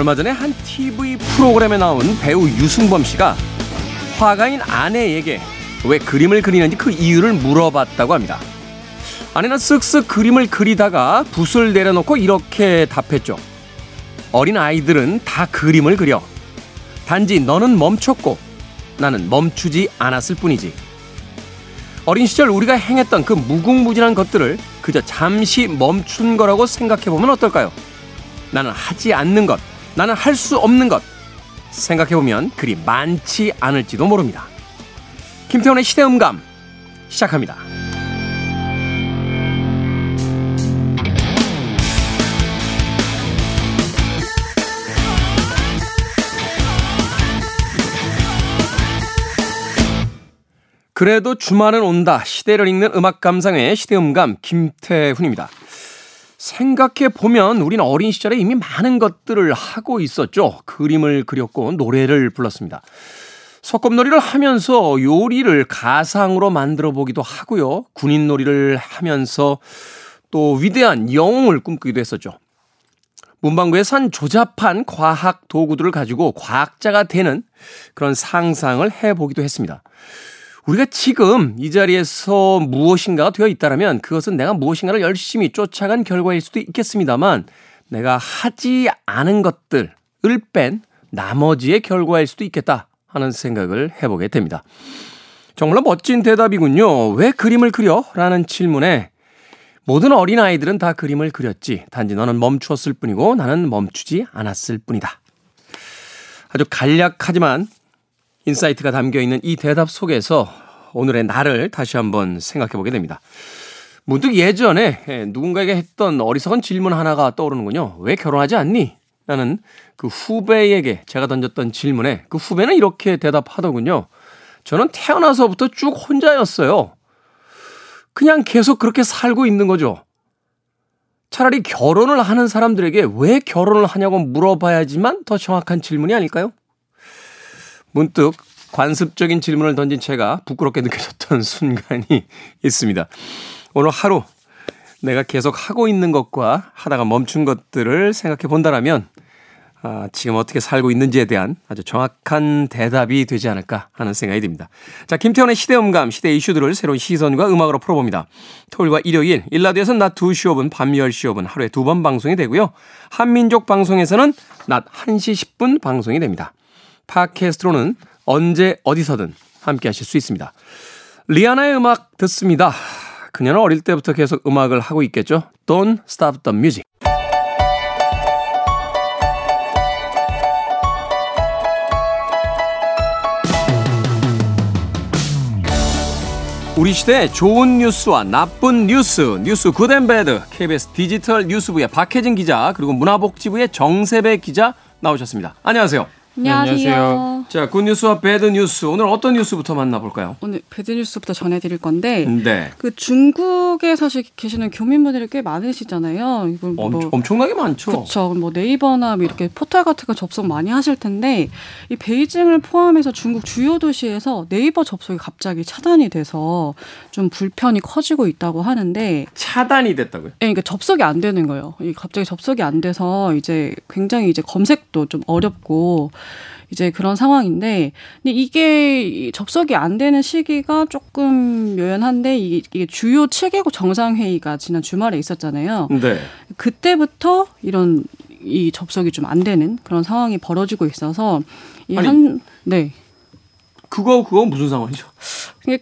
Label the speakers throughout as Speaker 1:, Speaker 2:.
Speaker 1: 얼마 전에 한 TV 프로그램에 나온 배우 유승범 씨가 화가인 아내에게 왜 그림을 그리는지 그 이유를 물어봤다고 합니다. 아내는 쓱쓱 그림을 그리다가 붓을 내려놓고 이렇게 답했죠. 어린 아이들은 다 그림을 그려. 단지 너는 멈췄고 나는 멈추지 않았을 뿐이지. 어린 시절 우리가 행했던 그 무궁무진한 것들을 그저 잠시 멈춘 거라고 생각해 보면 어떨까요? 나는 하지 않는 것, 나는 할 수 없는 것 생각해보면 그리 많지 않을지도 모릅니다. 김태훈의 시대음감 시작합니다. 그래도 주말은 온다. 시대를 읽는 음악 감상의 시대음감 김태훈입니다. 생각해 보면 우리는 어린 시절에 이미 많은 것들을 하고 있었죠. 그림을 그렸고 노래를 불렀습니다. 소꿉놀이를 하면서 요리를 가상으로 만들어 보기도 하고요. 군인놀이를 하면서 또 위대한 영웅을 꿈꾸기도 했었죠. 문방구에 산 조잡한 과학 도구들을 가지고 과학자가 되는 그런 상상을 해보기도 했습니다. 우리가 지금 이 자리에서 무엇인가가 되어 있다면 그것은 내가 무엇인가를 열심히 쫓아간 결과일 수도 있겠습니다만 내가 하지 않은 것들을 뺀 나머지의 결과일 수도 있겠다 하는 생각을 해보게 됩니다. 정말 멋진 대답이군요. 왜 그림을 그려? 라는 질문에 모든 어린아이들은 다 그림을 그렸지. 단지 너는 멈추었을 뿐이고 나는 멈추지 않았을 뿐이다. 아주 간략하지만 insight가 담겨 있는 이 대답 속에서 오늘의 나를 다시 한번 생각해 보게 됩니다. 문득 예전에 예, 누군가에게 했던 어리석은 질문 하나가 떠오르는군요. 왜 결혼하지 않니? 라는 그 후배에게 제가 던졌던 질문에 그 후배는 이렇게 대답하더군요. 저는 태어나서부터 쭉 혼자였어요. 그냥 계속 그렇게 살고 있는 거죠. 차라리 결혼을 하는 사람들에게 왜 결혼을 하냐고 물어봐야지만 더 정확한 질문이 아닐까요? 문득 관습적인 질문을 던진 제가 부끄럽게 느껴졌던 순간이 있습니다. 오늘 하루 내가 계속 하고 있는 것과 하다가 멈춘 것들을 생각해 본다라면 아, 지금 어떻게 살고 있는지에 대한 아주 정확한 대답이 되지 않을까 하는 생각이 듭니다. 자, 김태원의 시대음감, 시대 이슈들을 새로운 시선과 음악으로 풀어봅니다. 토요일과 일요일, 일라디오에서는 낮 2시 5분, 밤 10시 5분 하루에 두 번 방송이 되고요. 한민족 방송에서는 낮 1시 10분 방송이 됩니다. 팟캐스트로는 언제 어디서든 함께 하실 수 있습니다. 리아나의 음악 듣습니다. 그녀는 어릴 때부터 계속 음악을 하고 있겠죠. Don't stop the music. 우리 시대 좋은 뉴스와 나쁜 뉴스, 뉴스 good and bad, KBS 디지털 뉴스부의 박혜진 기자, 그리고 문화복지부의 정세배 기자 나오셨습니다. 안녕하세요.
Speaker 2: 안녕하세요.
Speaker 1: 자, 굿뉴스와 배드뉴스. 오늘 어떤 뉴스부터 만나볼까요?
Speaker 2: 오늘 배드뉴스부터 전해드릴 건데,
Speaker 1: 네.
Speaker 2: 그 중국에 사실 계시는 교민분들이 꽤 많으시잖아요.
Speaker 1: 이걸 뭐 엄, 청나게 많죠.
Speaker 2: 그렇죠. 뭐 네이버나 뭐 이렇게 포털 같은 거 접속 많이 하실 텐데, 이 베이징을 포함해서 중국 주요 도시에서 네이버 접속이 갑자기 차단이 돼서 좀 불편이 커지고 있다고 하는데
Speaker 1: 차단이 됐다고요?
Speaker 2: 네, 그러니까 접속이 안 되는 거예요. 갑자기 접속이 안 돼서 이제 굉장히 이제 검색도 좀 어렵고 이제 그런 상황인데 근데 이게 접속이 안 되는 시기가 조금 묘연한데 이게, 주요 7개국 정상회의가 지난 주말에 있었잖아요.
Speaker 1: 네.
Speaker 2: 그때부터 이런 이 접속이 좀 안 되는 그런 상황이 벌어지고 있어서 이 한 네.
Speaker 1: 그거 그거 무슨 상황이죠?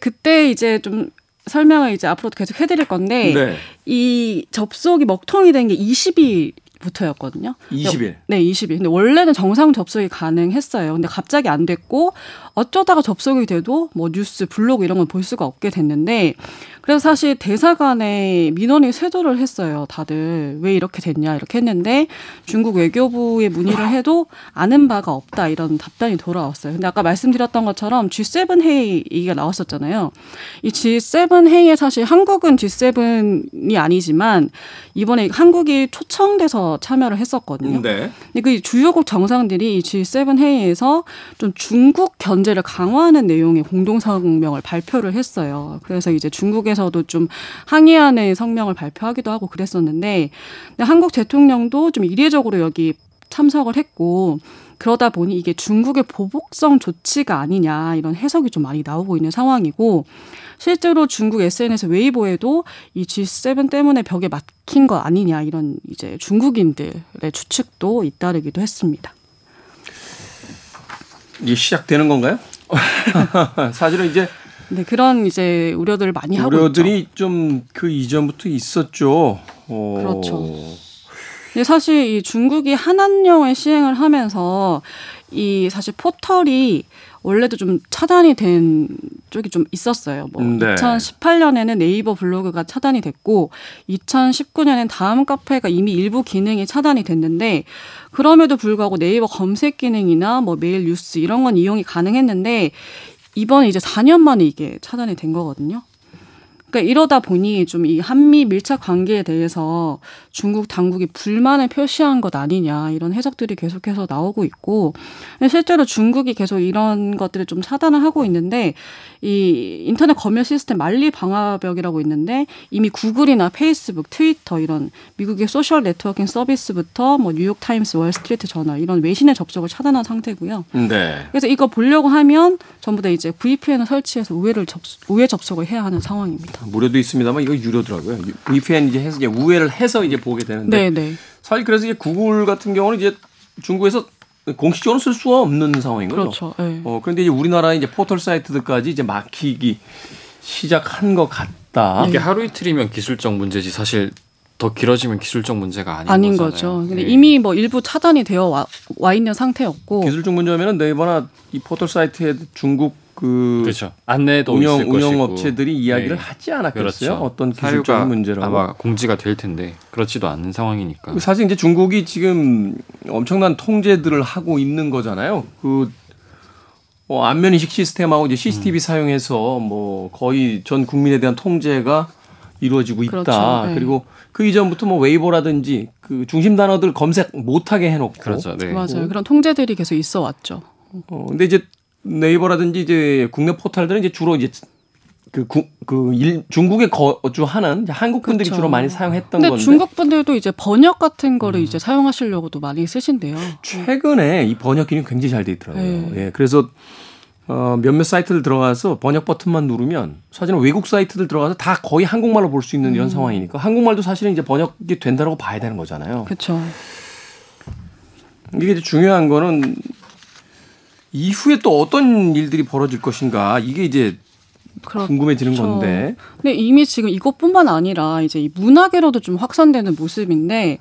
Speaker 2: 그때 이제 좀 설명을 이제 앞으로 계속 해드릴 건데 네. 이 접속이 먹통이 된 게 20일 부터였거든요.
Speaker 1: 20일.
Speaker 2: 네, 20일. 근데 원래는 정상 접속이 가능했어요. 근데 갑자기 안 됐고 어쩌다가 접속이 돼도 뭐 뉴스, 블로그 이런 걸볼 수가 없게 됐는데 그래서 사실 대사관에 민원이 쇄도를 했어요. 다들 왜 이렇게 됐냐 이렇게 했는데 중국 외교부에 문의를 해도 아는 바가 없다 이런 답변이 돌아왔어요. 근데 아까 말씀드렸던 것처럼 G7 회의 얘기가 나왔었잖아요. 이 G7 회의에 사실 한국은 G7이 아니지만 이번에 한국이 초청돼서 참여를 했었거든요. 네. 근데 그 주요국 정상들이 이 G7 회의에서 좀 중국 견제 문제를 강화하는 내용의 공동 성명을 발표를 했어요. 그래서 이제 중국에서 도 좀 항의하는 성명을 발표하기도 하고 그랬었는데 한국 대통령도 좀 이례적으로 여기 참석을 했고 그러다 보니 이게 중국의 보복성 조치가 아니냐 이런 해석이 좀 많이 나오고 있는 상황이고 실제로 중국 SNS 웨이보에도 이 G7 때문에 벽에 막힌 거 아니냐 이런 이제 중국인들의 추측도 잇따르기도 했습니다.
Speaker 1: 이게 시작되는 건가요? 사실은 이제
Speaker 2: 네, 그런 이제 우려들을 많이 하고
Speaker 1: 우려들이 좀 그 이전부터 있었죠.
Speaker 2: 어... 그렇죠. 근데 사실 이 중국이 한한령을 시행을 하면서 이 사실 포털이 원래도 좀 차단이 된 쪽이 좀 있었어요. 뭐 네. 2018년에는 네이버 블로그가 차단이 됐고 2019년엔 다음 카페가 이미 일부 기능이 차단이 됐는데 그럼에도 불구하고 네이버 검색 기능이나 뭐 메일 뉴스 이런 건 이용이 가능했는데 이번에 이제 4년 만에 이게 차단이 된 거거든요. 그러니까 이러다 보니 좀 이 한미 밀착 관계에 대해서 중국 당국이 불만을 표시한 것 아니냐 이런 해석들이 계속해서 나오고 있고 실제로 중국이 계속 이런 것들을 좀 차단을 하고 있는데 이 인터넷 검열 시스템 만리 방화벽이라고 있는데 이미 구글이나 페이스북, 트위터 이런 미국의 social networking 서비스부터 뭐 뉴욕 타임스, 월스트리트 저널 이런 외신의 접속을 차단한 상태고요. 네. 그래서 이거 보려고 하면 전부 다 이제 VPN을 설치해서 우회를 접 우회 접속을 해야 하는 상황입니다.
Speaker 1: 무료도 있습니다만 이거 유료더라고요. VPN 이제 해서 이제 우회를 해서 이제 보게 되는데. 네네. 네. 사실 그래서 이제 구글 같은 경우는 이제 중국에서 공식적으로 쓸 수가 없는 상황인 거죠.
Speaker 2: 그렇죠. 네.
Speaker 1: 어, 그런데 이제 우리나라 이제 포털 사이트들까지 이제 막히기 시작한 것 같다.
Speaker 3: 이게 하루 이틀이면 기술적 문제지 사실 더 길어지면 기술적 문제가 아닌,
Speaker 2: 아닌
Speaker 3: 거잖아요.
Speaker 2: 거죠. 근데 네. 이미 뭐 일부 차단이 되어 와, 와 있는 상태였고
Speaker 1: 기술적 문제면은 네이버나 이 포털 사이트에 중국 그
Speaker 3: 그렇죠. 안내도
Speaker 1: 운영 운영 업체들이 이야기를 네. 하지 않았겠어요? 그렇죠. 어떤 기술적 문제라고
Speaker 3: 아마 공지가 될 텐데 그렇지도 않은 상황이니까.
Speaker 1: 그 사실 이제 중국이 지금 엄청난 통제들을 하고 있는 거잖아요. 그 어, 안면 인식 시스템하고 이제 CCTV 음. 사용해서 뭐 거의 전 국민에 대한 통제가 이루어지고 있다. 그렇죠. 네. 그리고 그 이전부터 뭐 웨이보라든지 그 중심 단어들 검색 못하게 해놓고
Speaker 3: 그렇죠. 네.
Speaker 2: 맞아요. 그런 통제들이 계속 있어 왔죠.
Speaker 1: 어, 근데 이제 네이버라든지 이제 국내 포털들은 이제 주로 이제 그, 구, 그 일, 중국에 거주하는 한국 분들이 그렇죠. 주로 많이 사용했던
Speaker 2: 근데
Speaker 1: 건데
Speaker 2: 중국 분들도 이제 번역 같은 거를 음. 이제 사용하시려고도 많이 쓰신대요.
Speaker 1: 최근에 이 번역 기능 굉장히 잘 돼 있더라고요. 네. 예. 그래서 어, 몇몇 사이트들 들어가서 번역 버튼만 누르면 사실은 외국 사이트들 들어가서 다 거의 한국말로 볼 수 있는 이런 음. 상황이니까 한국말도 사실은 이제 번역이 된다고 봐야 되는 거잖아요.
Speaker 2: 그렇죠.
Speaker 1: 이게 중요한 거는 이후에 또 어떤 일들이 벌어질 것인가 이게 이제 그렇죠. 궁금해지는 건데.
Speaker 2: 근데 이미 지금 이것뿐만 아니라 이제 이 문화계로도 좀 확산되는 모습인데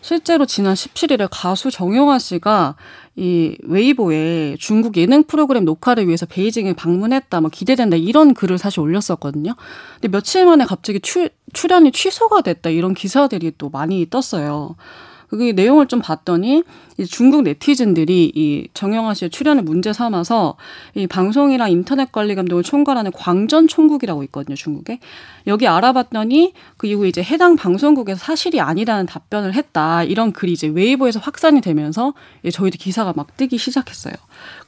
Speaker 2: 실제로 지난 17일에 가수 정용화 씨가 이 웨이보에 중국 예능 프로그램 녹화를 위해서 베이징에 방문했다, 뭐 기대된다 이런 글을 사실 올렸었거든요. 근데 며칠 만에 갑자기 추, 출연이 취소가 됐다 이런 기사들이 또 많이 떴어요. 그 내용을 좀 봤더니 중국 네티즌들이 이 정영화 씨의 출연을 문제 삼아서 이 방송이랑 인터넷 관리 감독을 총괄하는 광전 총국이라고 있거든요, 중국에. 여기 알아봤더니 그 이후에 이제 해당 방송국에서 사실이 아니라는 답변을 했다. 이런 글이 이제 웨이보에서 확산이 되면서 저희도 기사가 막 뜨기 시작했어요.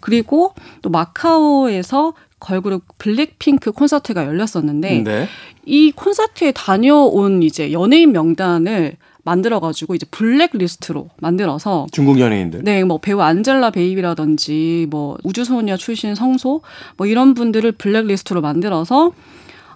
Speaker 2: 그리고 또 마카오에서 걸그룹 블랙핑크 콘서트가 열렸었는데 네. 이 콘서트에 다녀온 이제 연예인 명단을 만들어가지고 이제 블랙리스트로 만들어서
Speaker 1: 중국 연예인들?
Speaker 2: 네 뭐 배우 안젤라 베이비라든지 뭐 우주소녀 출신 성소 뭐 이런 분들을 블랙리스트로 만들어서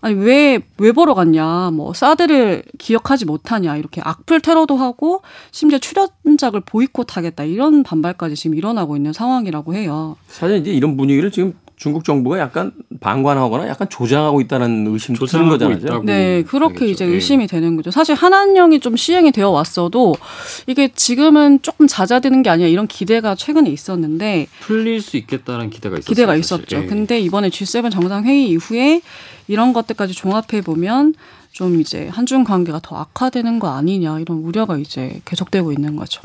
Speaker 2: 아니 왜왜 보러 갔냐? 뭐 사드를 기억하지 못하냐? 이렇게 악플 테러도 하고 심지어 출연작을 보이콧하겠다. 이런 반발까지 지금 일어나고 있는 상황이라고 해요.
Speaker 1: 사실 이제 이런 분위기를 지금 중국 정부가 약간 방관하거나 약간 조장하고 있다는 의심도 드는 거잖아요.
Speaker 2: 네, 그렇게 되겠죠. 이제 예. 의심이 되는 거죠. 사실 한한령이 좀 시행이 되어 왔어도 이게 지금은 조금 잦아드는 게 아니야 이런 기대가 최근에 있었는데
Speaker 3: 풀릴 수 있겠다는 기대가 있었죠.
Speaker 2: 기대가 있었죠. 예. 근데 이번에 G7 정상회의 이후에 이런 것들까지 종합해 보면 좀 이제 한중 관계가 더 악화되는 거 아니냐 이런 우려가 이제 계속되고 있는 거죠.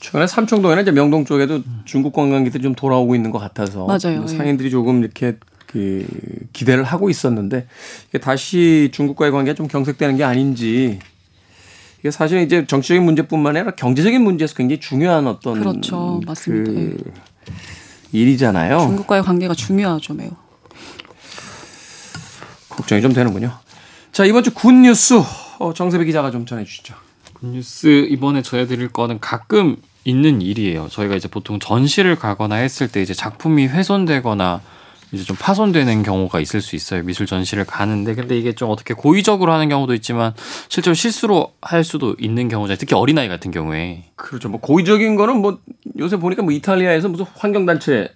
Speaker 1: 최근에 삼청동이나 이제 명동 쪽에도 중국 관광객들이 좀 돌아오고 있는 것 같아서
Speaker 2: 맞아요. 뭐
Speaker 1: 상인들이 조금 이렇게 그 기대를 하고 있었는데 이게 다시 중국과의 관계가 좀 경색되는 게 아닌지 이게 사실은 이제 정치적인 문제뿐만 아니라 경제적인 문제에서 굉장히 중요한 어떤
Speaker 2: 그렇죠. 맞습니다. 그 네.
Speaker 1: 일이잖아요.
Speaker 2: 중국과의 관계가 중요하죠, 매우.
Speaker 1: 걱정이 좀 되는군요. 자 이번 주 good news 어, 정세배 기자가 좀 전해 주시죠.
Speaker 3: 뉴스 이번에 전해드릴 거는 가끔 있는 일이에요. 저희가 이제 보통 전시를 가거나 했을 때 이제 작품이 훼손되거나 이제 좀 파손되는 경우가 있을 수 있어요. 미술 전시를 가는데 근데 이게 좀 어떻게 고의적으로 하는 경우도 있지만 실제로 실수로 할 수도 있는 경우죠. 특히 어린아이 같은 경우에.
Speaker 1: 그렇죠. 뭐 고의적인 거는 뭐 요새 보니까 뭐 이탈리아에서 무슨 환경 단체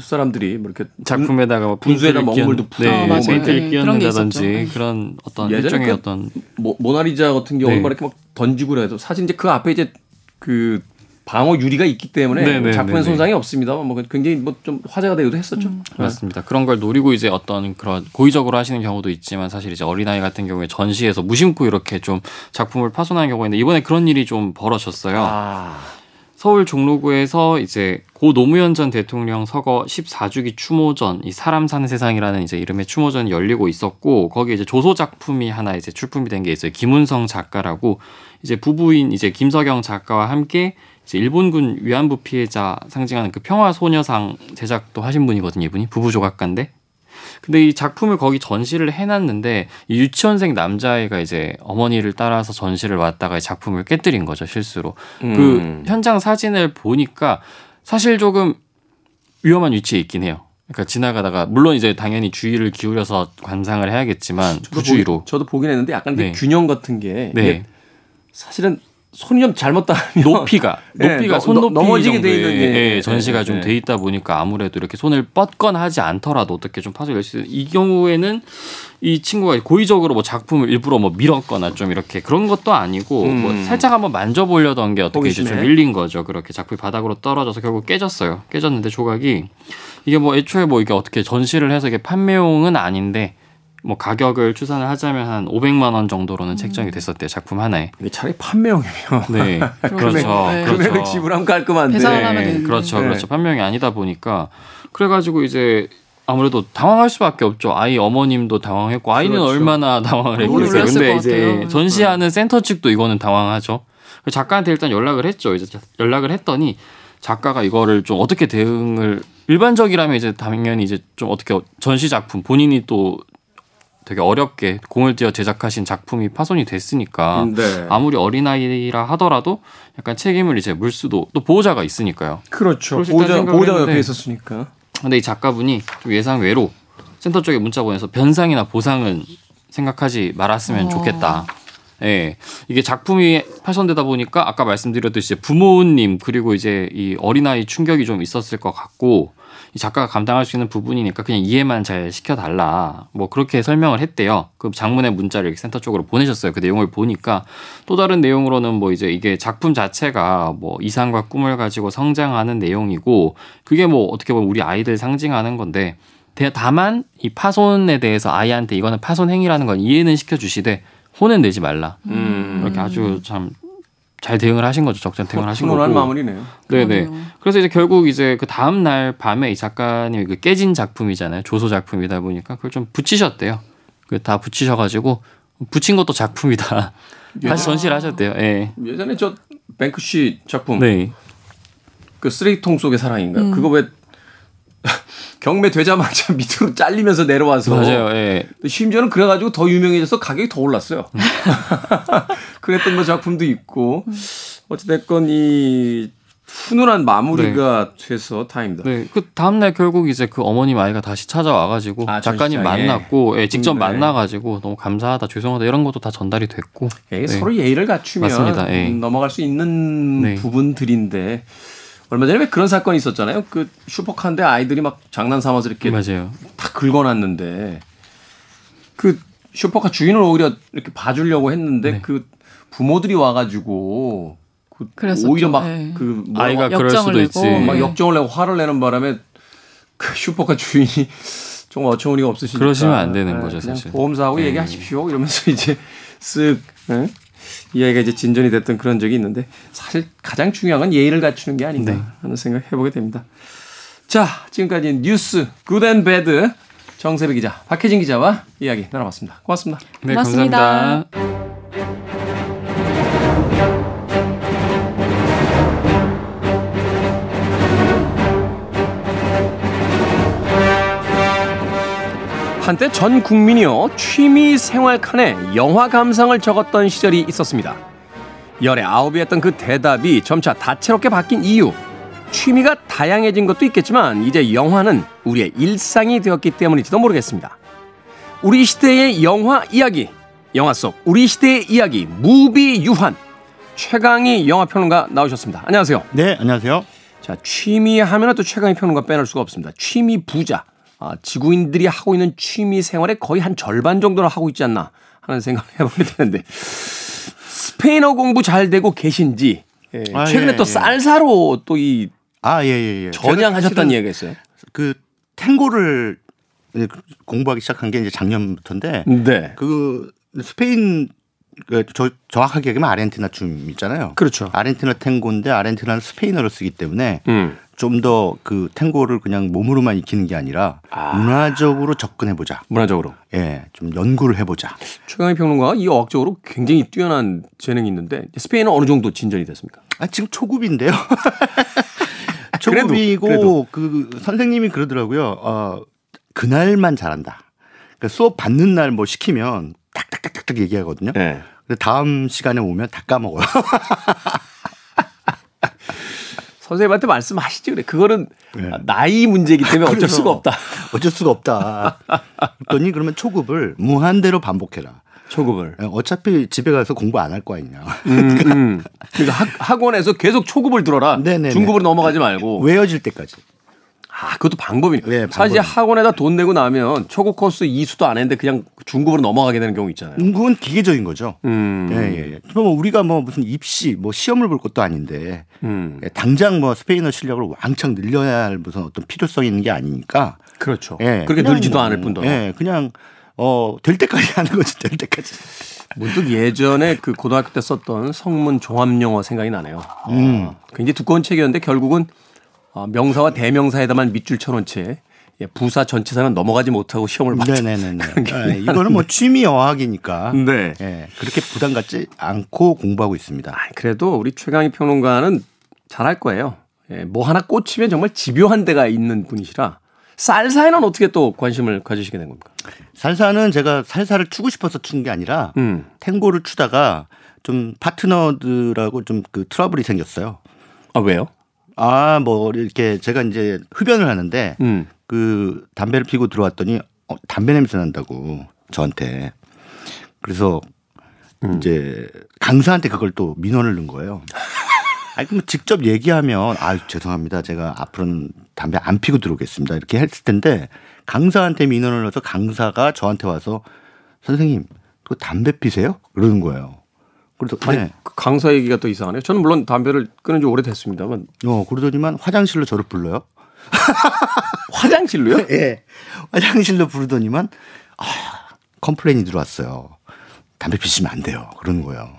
Speaker 1: 사람들이 뭐 이렇게
Speaker 3: 작품에다가 뭐
Speaker 1: 분수에다 먹물도 푸고
Speaker 3: 네,
Speaker 2: 맞아요.
Speaker 3: 페인트를
Speaker 2: 네,
Speaker 3: 끼얹는다든지
Speaker 2: 있었죠.
Speaker 3: 그런 어떤
Speaker 1: 예전에
Speaker 3: 일종의
Speaker 1: 그
Speaker 3: 어떤
Speaker 1: 모, 모나리자 같은 경우는
Speaker 3: 네.
Speaker 1: 막 이렇게 막 던지고 그래도 사실 이제 그 앞에 이제 그 방어 유리가 있기 때문에
Speaker 3: 네, 네,
Speaker 1: 작품에
Speaker 3: 네, 네.
Speaker 1: 손상이 없습니다. 뭐 굉장히 뭐 좀 화제가 되기도 했었죠.
Speaker 2: 음.
Speaker 1: 네.
Speaker 3: 맞습니다. 그런 걸 노리고 이제 어떤 그런 고의적으로 하시는 경우도 있지만 사실 이제 어린아이 같은 경우에 전시에서 무심코 이렇게 좀 작품을 파손하는 경우가 있는데 이번에 그런 일이 좀 벌어졌어요.
Speaker 1: 아,
Speaker 3: 서울 종로구에서 이제 고 노무현 전 대통령 서거 14주기 추모전 이 사람 사는 세상이라는 이제 이름의 추모전이 열리고 있었고 거기에 이제 조소 작품이 하나 이제 출품이 된 게 있어요. 김은성 작가라고 이제 부부인 이제 김석영 작가와 함께 이제 일본군 위안부 피해자 상징하는 그 평화 소녀상 제작도 하신 분이거든요. 이분이 부부 조각가인데 근데 이 작품을 거기 전시를 해놨는데 이 유치원생 남자애가 이제 어머니를 따라서 전시를 왔다가 이 작품을 깨뜨린 거죠 실수로.
Speaker 1: 음.
Speaker 3: 그 현장 사진을 보니까 사실 조금 위험한 위치에 있긴 해요. 그러니까 지나가다가 물론 이제 당연히 주의를 기울여서 관상을 해야겠지만
Speaker 1: 저도
Speaker 3: 부주의로.
Speaker 1: 보긴, 저도 보긴 했는데 약간 그
Speaker 3: 네.
Speaker 1: 균형 같은 게
Speaker 3: 네.
Speaker 1: 사실은 손이 좀 잘못 닿으면
Speaker 3: 높이가
Speaker 1: 네,
Speaker 3: 높이가
Speaker 1: 너-
Speaker 3: 손
Speaker 1: 너-
Speaker 3: 높이
Speaker 1: 넘어지게 돼 있는 게
Speaker 3: 예, 전시가
Speaker 1: 네,
Speaker 3: 좀
Speaker 1: 네.
Speaker 3: 돼 있다 보니까 아무래도 이렇게 손을 뻗거나 하지 않더라도 어떻게 좀 파손이 될수 있이 경우에는 이 친구가 고의적으로 뭐 작품을 일부러 뭐 밀었거나 좀 이렇게 그런 것도 아니고
Speaker 1: 음.
Speaker 3: 뭐 살짝 한번 만져보려던 게 어떻게 이제 좀
Speaker 1: 호기심에.
Speaker 3: 밀린 거죠 그렇게 작품이 바닥으로 떨어져서 결국 깨졌어요 깨졌는데 조각이 이게 뭐 애초에 뭐 이게 어떻게 전시를 해서 이게 판매용은 아닌데 뭐 가격을 추산을 하자면 한 500만 원 정도로는 책정이 됐었대요 작품 하나에
Speaker 1: 이게 차라리 판매용이면
Speaker 3: 네 그렇죠
Speaker 2: 네.
Speaker 1: 금액을
Speaker 3: 그렇죠
Speaker 1: 지불하면 깔끔한데
Speaker 2: 배상을 하면 되는데.
Speaker 3: 그렇죠,
Speaker 1: 네.
Speaker 3: 그렇죠. 판명이 아니다 보니까 그래가지고 이제 아무래도 당황할 수밖에 없죠. 아이 어머님도 당황했고 아이는
Speaker 1: 그렇죠.
Speaker 3: 얼마나 당황을 했겠어요. 근데
Speaker 2: 것
Speaker 3: 이제. 전시하는 센터 측도 이거는 당황하죠. 작가한테 일단 연락을 했죠. 이제 연락을 했더니 작가가 이거를 좀 어떻게 대응을 일반적이라면 이제 당연히 이제 좀 어떻게 전시 작품 본인이 또 되게 어렵게 공을 들여 제작하신 작품이 파손이 됐으니까
Speaker 1: 네.
Speaker 3: 아무리 어린아이라 하더라도 약간 책임을 이제 물 수도 또 보호자가 있으니까
Speaker 1: 그렇죠. 보호자 보호자가. 옆에 있었으니까.
Speaker 3: 근데 이 작가분이 좀 예상 외로 센터 쪽에 문자 보내서 변상이나 보상은 생각하지 말았으면
Speaker 2: 어.
Speaker 3: 좋겠다. 예. 이게 작품이 파손되다 보니까 아까 말씀드렸듯이 부모님 그리고 이제 이 어린아이 충격이 좀 있었을 것 같고 이 작가가 감당할 수 있는 부분이니까 그냥 이해만 잘 시켜달라. 뭐 그렇게 설명을 했대요. 그 장문의 문자를 센터 쪽으로 보내셨어요. 그 내용을 보니까 또 다른 내용으로는 뭐 이제 이게 작품 자체가 뭐 이상과 꿈을 가지고 성장하는 내용이고 그게 뭐 어떻게 보면 우리 아이들 상징하는 건데 대- 다만 이 파손에 대해서 아이한테 이거는 파손 행위라는 건 이해는 시켜주시되 혼은 내지 말라.
Speaker 1: 음.
Speaker 3: 이렇게 아주 참 잘 대응을 하신 거죠. 적절 대응을 하신 거고.
Speaker 1: 훈훈한 마무리네요.
Speaker 3: 네네.
Speaker 2: 그러네요.
Speaker 3: 그래서 이제 결국 이제 그 다음 날 밤에 이 작가님이 그 깨진 작품이잖아요. 조소 작품이다 보니까 그걸 좀 붙이셨대요. 그 다 붙이셔가지고 붙인 것도 작품이다. 다시 전시를 하셨대요. 예.
Speaker 1: 예전에 저 뱅크시 작품
Speaker 3: 네.
Speaker 1: 그 쓰레기통 속의 사랑인가
Speaker 2: 음.
Speaker 1: 그거 왜 경매 되자마자 밑으로 잘리면서 내려와서
Speaker 3: 맞아요. 예.
Speaker 1: 심지어는 그래가지고 더 유명해져서 가격이 더 올랐어요. 그랬던 거 작품도 있고 어찌됐건 이 훈훈한 마무리가 돼서 다행입니다.
Speaker 3: 네. 그 다음 날 결국 이제 그 어머님 아이가 다시 찾아와가지고
Speaker 1: 아,
Speaker 3: 작가님
Speaker 1: 전시장에.
Speaker 3: 만났고, 예, 직접
Speaker 1: 네.
Speaker 3: 만나가지고 너무 감사하다, 죄송하다 이런 것도 다 전달이 됐고.
Speaker 1: 예,
Speaker 3: 네.
Speaker 1: 서로 예의를 갖추면
Speaker 3: 맞습니다. 예.
Speaker 1: 음, 넘어갈 수 있는
Speaker 3: 네.
Speaker 1: 부분들인데 얼마 전에 왜 그런 사건이 있었잖아요. 그 슈퍼카인데 아이들이 막 장난 삼아서 이렇게
Speaker 3: 맞아요.
Speaker 1: 다 긁어놨는데 그 슈퍼카 주인을 오히려 이렇게 봐주려고 했는데
Speaker 3: 네.
Speaker 1: 그 부모들이 와가지고 그
Speaker 2: 그랬었죠.
Speaker 1: 오히려
Speaker 2: 네.
Speaker 1: 막그 뭐
Speaker 3: 아이가 그럴 수도
Speaker 2: 내고.
Speaker 3: 있지.
Speaker 2: 네.
Speaker 1: 막 역정을 내고 화를 내는 바람에 그 슈퍼카 주인이 좀 어처구니가 없으시니까
Speaker 3: 그러시면 안 되는
Speaker 1: 네,
Speaker 3: 거죠, 사실.
Speaker 1: 보험사하고
Speaker 3: 네.
Speaker 1: 얘기하십시오 이러면서 이제 쓱 네? 이야기가 이제 진전이 됐던 그런 적이 있는데 사실 가장 중요한 건 예의를 갖추는 게 아닌가
Speaker 3: 네.
Speaker 1: 하는 생각 해보게 됩니다. 자 지금까지 뉴스 Good and Bad 정세배 기자 박혜진 기자와 이야기 나눠봤습니다. 고맙습니다.
Speaker 3: 네,
Speaker 2: 고맙습니다.
Speaker 3: 감사합니다.
Speaker 1: 한때 전 국민이요 취미 생활 칸에 영화 감상을 적었던 시절이 있었습니다. 열의 아홉이었던 그 대답이 점차 다채롭게 바뀐 이유. 취미가 다양해진 것도 있겠지만 이제 영화는 우리의 일상이 되었기 때문일지도 모르겠습니다. 우리 시대의 영화 이야기, 영화 속 우리 시대의 이야기, 무비 유한. 최강희 영화 평론가 나오셨습니다. 안녕하세요.
Speaker 4: 네, 안녕하세요.
Speaker 1: 자, 취미 하면 또 최강희 평론가 빼놓을 수가 없습니다. 취미 부자. 아, 지구인들이 하고 있는 취미 생활의 거의 한 절반 정도는 하고 있지 않나 하는 생각을 해보게 되는데 스페인어 공부 잘 되고 계신지 예,
Speaker 4: 아,
Speaker 1: 최근에
Speaker 4: 예,
Speaker 1: 또
Speaker 4: 예.
Speaker 1: 쌀사로 또 이
Speaker 4: 아, 예, 예, 예.
Speaker 1: 전향하셨다는 얘기가 있어요.
Speaker 4: 그 탱고를 공부하기 시작한 게 이제 작년부터인데
Speaker 1: 네.
Speaker 4: 그 스페인 그 저, 정확하게 얘기하면 아르헨티나 춤 있잖아요.
Speaker 1: 그렇죠.
Speaker 4: 아르헨티나 탱고인데 아르헨티나는 스페인어를 쓰기 때문에
Speaker 1: 음.
Speaker 4: 좀 더 그 탱고를 그냥 몸으로만 익히는 게 아니라
Speaker 1: 아.
Speaker 4: 문화적으로 접근해 보자.
Speaker 1: 문화적으로.
Speaker 4: 예, 좀 연구를 해 보자.
Speaker 1: 최강희 평론가가 이 어학적으로 굉장히 뛰어난 재능이 있는데 스페인은 어느 정도 진전이 됐습니까?
Speaker 4: 아, 지금 초급인데요.
Speaker 1: 그래도,
Speaker 4: 초급이고
Speaker 1: 그래도.
Speaker 4: 그 선생님이 그러더라고요. 어, 그날만 잘한다. 그러니까 수업 받는 날 뭐 시키면 딱딱딱딱 얘기하거든요.
Speaker 1: 네.
Speaker 4: 근데 다음 시간에 오면 다 까먹어요.
Speaker 1: 선생님한테 말씀하시죠. 그래. 그거는
Speaker 4: 네.
Speaker 1: 나이 문제이기 때문에 어쩔
Speaker 4: 그래서
Speaker 1: 수가 없다.
Speaker 4: 어쩔 수가 없다. 그랬더니 그러면 초급을 무한대로 반복해라.
Speaker 1: 초급을.
Speaker 4: 예, 어차피 집에 가서 공부 안 할 거 아니냐.
Speaker 1: 음, 음. 그러니까 학, 학원에서 계속 초급을 들어라.
Speaker 4: 네네네.
Speaker 1: 중급으로 넘어가지 말고.
Speaker 4: 외워질 때까지.
Speaker 1: 아, 그것도 방법이네.
Speaker 4: 네,
Speaker 1: 사실
Speaker 4: 방법이네.
Speaker 1: 학원에다 돈 내고 나면 초급 코스 이수도 안 했는데 그냥 중급으로 넘어가게 되는 경우 있잖아요.
Speaker 4: 그건 기계적인 거죠.
Speaker 1: 음.
Speaker 4: 예, 예, 예. 뭐 우리가 뭐 무슨 입시, 뭐 시험을 볼 것도 아닌데
Speaker 1: 음.
Speaker 4: 예, 당장 뭐 스페인어 실력을 왕창 늘려야 할 무슨 어떤 필요성이 있는 게 아니니까.
Speaker 1: 그렇죠.
Speaker 4: 예,
Speaker 1: 그렇게 늘지도
Speaker 4: 뭐,
Speaker 1: 않을 뿐더러.
Speaker 4: 예, 그냥 어, 될 때까지 하는 거지, 될 때까지.
Speaker 1: 문득 예전에 그 고등학교 때 썼던 성문 종합영어 생각이 나네요.
Speaker 4: 음.
Speaker 1: 어, 굉장히 두꺼운 책이었는데 결국은 어, 명사와 대명사에다만 밑줄 쳐놓은 채 예, 부사 전체사는 넘어가지 못하고 시험을 봤죠.
Speaker 4: 네네네네. 예, 이거는 뭐 취미 어학이니까.
Speaker 1: 네.
Speaker 4: 예, 그렇게 부담 갖지 않고 공부하고 있습니다.
Speaker 1: 아, 그래도 우리 최강희 평론가는 잘할 거예요. 예, 뭐 하나 꽂히면 정말 집요한 데가 있는 분이시라 쌀사에는 어떻게 또 관심을 가지시게 된 겁니까?
Speaker 4: 살사는 제가 살사를 추고 싶어서 추는 게 아니라
Speaker 1: 음.
Speaker 4: 탱고를 추다가 좀 파트너들하고 좀 그 트러블이 생겼어요.
Speaker 1: 아 왜요?
Speaker 4: 아, 뭐 이렇게 제가 이제 흡연을 하는데
Speaker 1: 음.
Speaker 4: 그 담배를 피고 들어왔더니 어, 담배 냄새 난다고 저한테. 그래서
Speaker 1: 음.
Speaker 4: 이제 강사한테 그걸 또 민원을 넣은 거예요. 아니 그럼 직접 얘기하면 아 죄송합니다. 제가 앞으로는 담배 안 피고 들어오겠습니다. 이렇게 했을 텐데 강사한테 민원을 넣어서 강사가 저한테 와서 선생님 그 담배 피세요? 그러는 거예요. 그래서
Speaker 1: 아니
Speaker 4: 네.
Speaker 1: 그 강사 얘기가 또 이상하네요. 저는 물론 담배를 끊은 지 오래됐습니다만
Speaker 4: 어 그러더니만 화장실로 저를 불러요.
Speaker 1: 화장실로요?
Speaker 4: 예. 화장실로 부르더니만 아, complain이 들어왔어요. 담배 피시면 안 돼요. 그러는 거예요.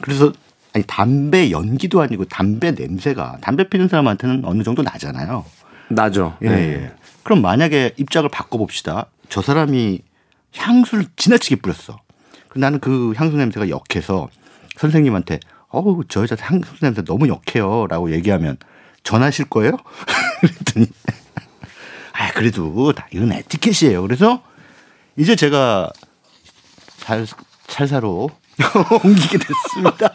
Speaker 4: 그래서 아니 담배 연기도 아니고 담배 냄새가 담배 피는 사람한테는 어느 정도 나잖아요.
Speaker 1: 나죠.
Speaker 4: 예. 예. 그럼 만약에 입장을 바꿔 봅시다. 저 사람이 향수를 지나치게 뿌렸어. 나는 그 향수 냄새가 역해서 선생님한테 어우 저 여자 향수 냄새 너무 역해요라고 얘기하면 전하실 거예요? 그랬더니 아 그래도 다 이건 에티켓이에요. 그래서 이제 제가 살 살사로 옮기게 됐습니다.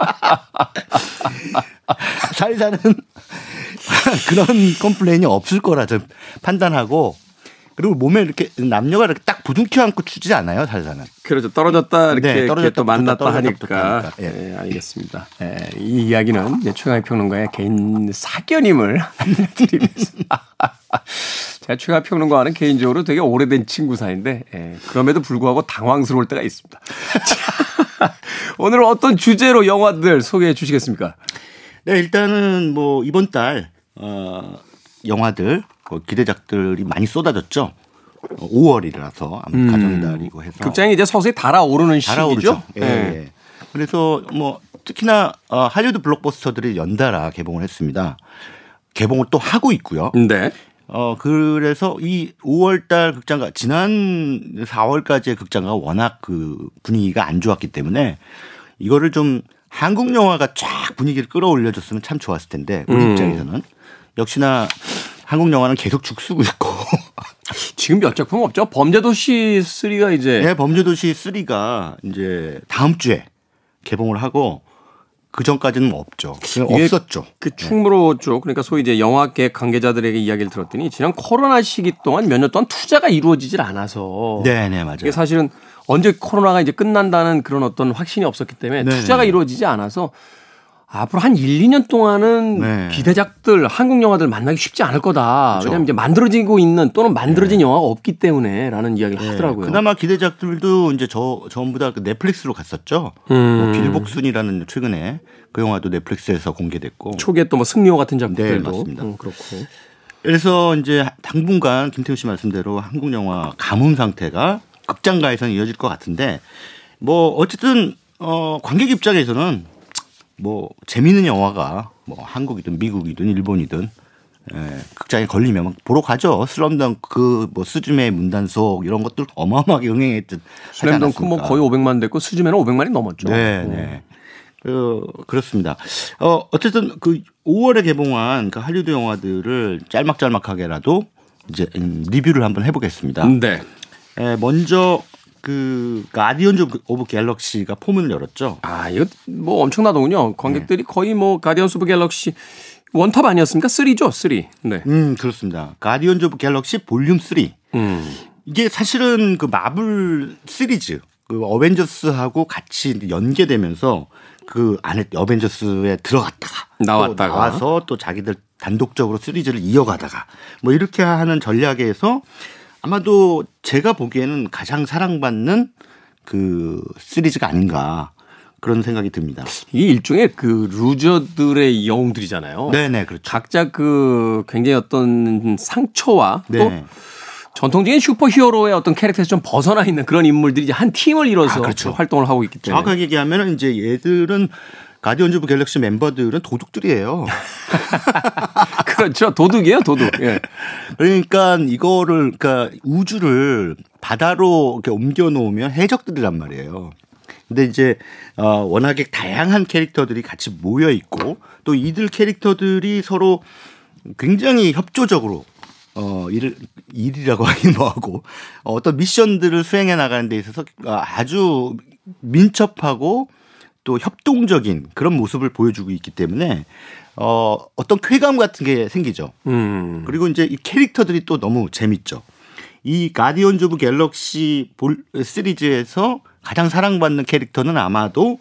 Speaker 4: 살사는 그런 complain이 없을 거라 저 판단하고 그리고 몸에 이렇게 남녀가 이렇게 딱 부둥켜 안고 추지 않아요 살사는.
Speaker 1: 그렇죠. 떨어졌다 이렇게,
Speaker 4: 네,
Speaker 1: 이렇게
Speaker 4: 떨어졌다
Speaker 1: 또 만났다 하니까.
Speaker 4: 떨어졌다 붙었다
Speaker 1: 예. 알겠습니다. 예, 이 이야기는 이제 최강희 평론가의 개인 사견임을 알려드리면서. 제가 최강희 평론가와는 개인적으로 되게 오래된 친구 사이인데 예, 그럼에도 불구하고 당황스러울 때가 있습니다. 자, 오늘 어떤 주제로 영화들 소개해 주시겠습니까?
Speaker 4: 네 일단은 뭐 이번 달 어, 영화들 뭐 기대작들이 많이 쏟아졌죠. 5월이라서 아무튼
Speaker 1: 음.
Speaker 4: 가정의 달이고 해서
Speaker 1: 극장이 이제 서서히 달아오르는
Speaker 4: 달아오르죠.
Speaker 1: 시기죠.
Speaker 4: 예, 예. 그래서 뭐 특히나 어, 할리우드 블록버스터들이 연달아 개봉을 했습니다. 개봉을 또 하고 있고요.
Speaker 1: 네.
Speaker 4: 어 그래서 이 5월달 극장가 지난 4월까지의 극장가 워낙 그 분위기가 안 좋았기 때문에 이거를 좀 한국 영화가 쫙 분위기를 끌어올려줬으면 참 좋았을 텐데 우리
Speaker 1: 음.
Speaker 4: 입장에서는 역시나 한국 영화는 계속 죽쓰고 있고
Speaker 1: 지금 몇 작품 없죠? 범죄도시 3가 이제
Speaker 4: 네, 범죄도시 3가 이제 다음 주에 개봉을 하고 그 전까지는 없죠. 없었죠.
Speaker 1: 그 충무로 쪽 그러니까 소위 이제 영화계 관계자들에게 이야기를 들었더니 지난 코로나 시기 동안 몇 년 동안 투자가 이루어지질 않아서
Speaker 4: 네, 네, 맞아요.
Speaker 1: 이게 사실은 언제 코로나가 이제 끝난다는 그런 어떤 확신이 없었기 때문에
Speaker 4: 네네.
Speaker 1: 투자가 이루어지지 않아서 앞으로 한 1, 2년 동안은
Speaker 4: 네.
Speaker 1: 기대작들, 한국 영화들 만나기 쉽지 않을 거다.
Speaker 4: 그렇죠.
Speaker 1: 왜냐하면 이제 만들어지고 있는 또는 만들어진 영화가 없기 때문에 라는 이야기를
Speaker 4: 네,
Speaker 1: 하더라고요.
Speaker 4: 그나마 기대작들도 이제 저 전부 다그 넷플릭스로 갔었죠.
Speaker 1: 음.
Speaker 4: 뭐 빌복순이라는 최근에 그 영화도 넷플릭스에서 공개됐고.
Speaker 1: 초기에 또 뭐 승리호 같은 작품들도
Speaker 4: 네, 맞습니다.
Speaker 1: 음, 그렇고.
Speaker 4: 그래서 이제 당분간 김태우 씨 말씀대로 한국 영화 가뭄 상태가 극장가에서는 이어질 것 같은데 뭐 어쨌든 어 관객 입장에서는 뭐 재미있는 영화가 뭐 한국이든 미국이든 일본이든 예, 극장에 걸리면 막 보러 가죠. 슬럼덩 그뭐 스즈메 문단속 이런 것들 어마어마하게 응행했듯 하지
Speaker 1: 슬램덩크 뭐? 거의 500만 됐고 수즈면은 500만이 넘었죠.
Speaker 4: 네,
Speaker 1: 음.
Speaker 4: 네. 그, 그렇습니다. 어, 어쨌든 그 5월에 개봉한 그 할리우드 영화들을 짤막짤막하게라도 이제 음, 리뷰를 한번 해보겠습니다.
Speaker 1: 네.
Speaker 4: 에, 먼저 그 가디언즈 오브 갤럭시가 포문을 열었죠.
Speaker 1: 아, 이거 뭐 엄청나더군요. 관객들이 거의 뭐 가디언스 오브 갤럭시 one top 아니었습니까? 3죠, 3. 네.
Speaker 4: 음, 그렇습니다. 가디언즈 오브 갤럭시 볼륨 3.
Speaker 1: 음.
Speaker 4: 이게 사실은 그 마블 시리즈 그 어벤져스하고 같이 연계되면서 그 안에 어벤져스에 들어갔다가 또
Speaker 1: 나왔다가.
Speaker 4: 나와서 또 자기들 단독적으로 시리즈를 이어가다가 뭐 이렇게 하는 전략에서 아마도 제가 보기에는 가장 사랑받는 그 시리즈가 아닌가 그런 생각이 듭니다.
Speaker 1: 이 일종의 그 루저들의 영웅들이잖아요.
Speaker 4: 네네 그렇죠.
Speaker 1: 각자 그 굉장히 어떤 상처와 또
Speaker 4: 네.
Speaker 1: 전통적인 슈퍼 히어로의 어떤 캐릭터에서 좀 벗어나 있는 그런 인물들이 이제 한 팀을 이뤄서
Speaker 4: 아, 그렇죠.
Speaker 1: 활동을 하고 있기 때문에
Speaker 4: 정확하게 얘기하면 이제 얘들은 가디언즈 오브 갤럭시 멤버들은 도둑들이에요.
Speaker 1: 그렇죠. 도둑이에요, 도둑. 예.
Speaker 4: 그러니까 이거를 그러니까 우주를 바다로 이렇게 옮겨 놓으면 해적들이란 말이에요. 근데 이제 어 워낙에 다양한 캐릭터들이 같이 모여 있고 또 이들 캐릭터들이 서로 굉장히 협조적으로 어 일을 일이라고 하긴 뭐하고 어, 어떤 미션들을 수행해 나가는 데 있어서 아주 민첩하고 또 협동적인 그런 모습을 보여주고 있기 때문에 어 어떤 쾌감 같은 게 생기죠.
Speaker 1: 음.
Speaker 4: 그리고 이제 이 캐릭터들이 또 너무 재밌죠. 이 가디언즈 오브 갤럭시 볼 시리즈에서 가장 사랑받는 캐릭터는 아마도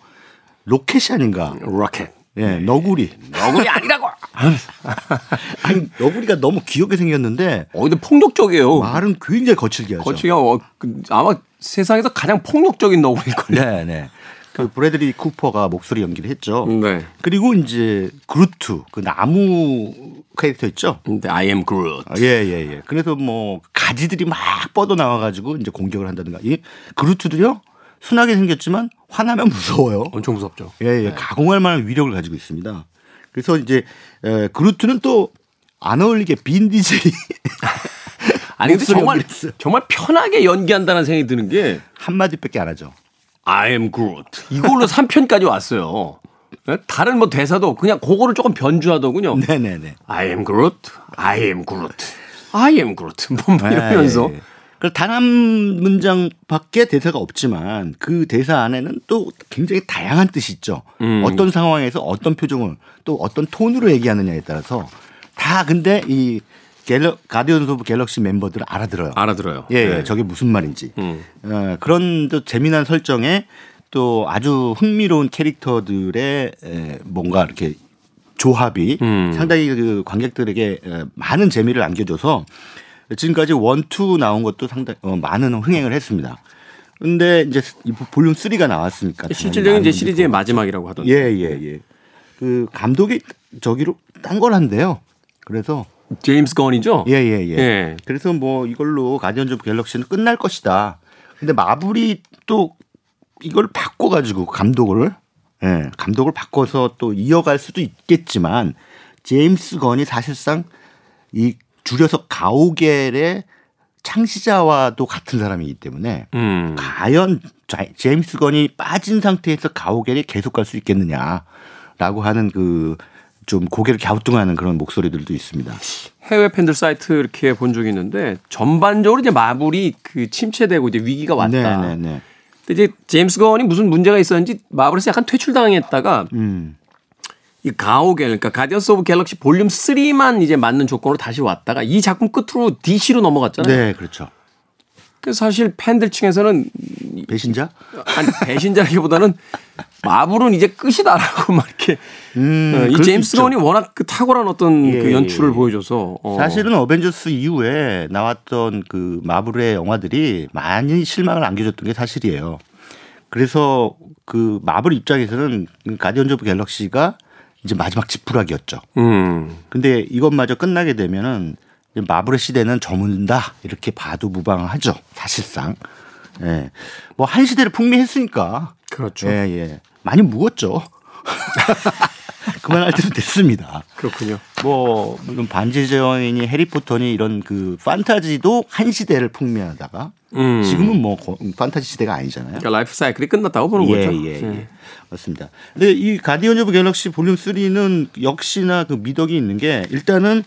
Speaker 4: 로켓이 아닌가.
Speaker 1: 로켓.
Speaker 4: 예, 너구리.
Speaker 1: 너구리 아니라고.
Speaker 4: 아니, 너구리가 너무 귀엽게 생겼는데
Speaker 1: 어, 근데 폭력적이에요.
Speaker 4: 말은 굉장히 거칠게 하죠.
Speaker 1: 거치가 어, 그, 아마 세상에서 가장 폭력적인 너구리일 거예요.
Speaker 4: 네, 네. 그 브래들리 쿠퍼가 목소리 연기를 했죠.
Speaker 1: 네.
Speaker 4: 그리고 이제 그루트, 그 나무 캐릭터 있죠.
Speaker 1: 근데 I am Groot.
Speaker 4: 아, 예, 예, 예. 그래서 뭐 가지들이 막 뻗어 나와가지고 이제 공격을 한다든가. 이 그루트도요 순하게 생겼지만 화나면 무서워요.
Speaker 1: 엄청 무섭죠.
Speaker 4: 예, 예. 가공할 만한 위력을 가지고 있습니다. 그래서 이제 에, 그루트는 또 안 어울리게 빈 디젤이
Speaker 1: 아니 근데 정말. 정말 편하게 연기한다는 생각이 드는 게
Speaker 4: 한마디밖에 안 하죠.
Speaker 1: I am Groot. 이걸로 3편까지 왔어요. 예? 다른 뭐 대사도 그냥 그거를 조금 변주하더군요.
Speaker 4: 네네네.
Speaker 1: I am Groot. I am Groot. I am Groot. 뭐 이러면서
Speaker 4: 예, 예. 그단한 문장밖에 대사가 없지만 그 대사 안에는 또 굉장히 다양한 뜻이 있죠.
Speaker 1: 음.
Speaker 4: 어떤 상황에서 어떤 표정을 또 어떤 톤으로 얘기하느냐에 따라서 다 근데 이 갤러, 가디언즈 오브 갤럭시 멤버들은 알아들어요.
Speaker 1: 알아들어요.
Speaker 4: 예, 예,
Speaker 1: 네.
Speaker 4: 저게 무슨 말인지.
Speaker 1: 음.
Speaker 4: 어, 그런 또 재미난 설정에 또 아주 흥미로운 캐릭터들의 에, 뭔가 이렇게 조합이
Speaker 1: 음.
Speaker 4: 상당히 그 관객들에게 에, 많은 재미를 안겨줘서 지금까지 one, two 나온 것도 상당히 어, 많은 흥행을 했습니다. 근데 이제 이 볼륨 3가 나왔으니까
Speaker 1: 실질적인 이제 시리즈의 마지막이라고 하던데.
Speaker 4: 예, 예, 예. 그 감독이 저기로 딴 걸 한대요. 그래서
Speaker 1: 제임스 건이죠?
Speaker 4: 예, 예, 예.
Speaker 1: 예.
Speaker 4: 그래서 뭐 이걸로 가디언즈 오브 갤럭시는 끝날 것이다. 근데 마블이 또 이걸 바꿔가지고 감독을 예, 감독을 바꿔서 또 이어갈 수도 있겠지만 제임스 건이 사실상 이 줄여서 가오겔의 창시자와도 같은 사람이기 때문에
Speaker 1: 음.
Speaker 4: 과연 자- 제임스 건이 빠진 상태에서 가오겔이 계속 갈 수 있겠느냐라고 하는 그 좀 고개를 갸우뚱하는 그런 목소리들도 있습니다.
Speaker 1: 해외 팬들 사이트 이렇게 본 적이 있는데 전반적으로 이제 마블이 그 침체되고 이제 위기가 왔다.
Speaker 4: 네, 네, 네.
Speaker 1: 근데 이제 제임스 건이 무슨 문제가 있었는지 마블에서 약간 퇴출당했다가
Speaker 4: 음.
Speaker 1: 이 가오갤 그러니까 가디언스 오브 갤럭시 볼륨 3만 이제 맡는 조건으로 다시 왔다가 이 작품 끝으로 DC로 넘어갔잖아요.
Speaker 4: 네, 그렇죠.
Speaker 1: 그래서 사실 팬들 층에서는
Speaker 4: 배신자?
Speaker 1: 아니 배신자라기보다는 마블은 이제 끝이다라고 막 이렇게
Speaker 4: 음,
Speaker 1: 어, 이 제임스. 건이 워낙 그 탁월한 어떤
Speaker 4: 예,
Speaker 1: 그 연출을
Speaker 4: 예, 예.
Speaker 1: 보여줘서 어.
Speaker 4: 사실은 어벤져스 이후에 나왔던 그 마블의 영화들이 많이 실망을 안겨줬던 게 사실이에요. 그래서 그 마블 입장에서는 그 가디언즈 오브 갤럭시가 이제 마지막 지푸라기였죠.
Speaker 1: 음.
Speaker 4: 근데 이것마저 끝나게 되면은 마블의 시대는 저문다 이렇게 봐도 무방하죠. 사실상. 예. 뭐 한 시대를 풍미했으니까.
Speaker 1: 그렇죠.
Speaker 4: 예, 예. 많이 묵었죠. 그만할 때도 됐습니다.
Speaker 1: 그렇군요.
Speaker 4: 뭐 물론 반지의 제왕이니 해리포터니 이런 그 판타지도 한 시대를 풍미하다가
Speaker 1: 음.
Speaker 4: 지금은 뭐 거- 판타지 시대가 아니잖아요.
Speaker 1: 그러니까 라이프 사이클이 끝났다고 보는
Speaker 4: 예,
Speaker 1: 거죠.
Speaker 4: 예,
Speaker 1: 예.
Speaker 4: 예. 맞습니다. 근데 이 가디언즈 오브 갤럭시 볼륨 3는 역시나 그 미덕이 있는 게 일단은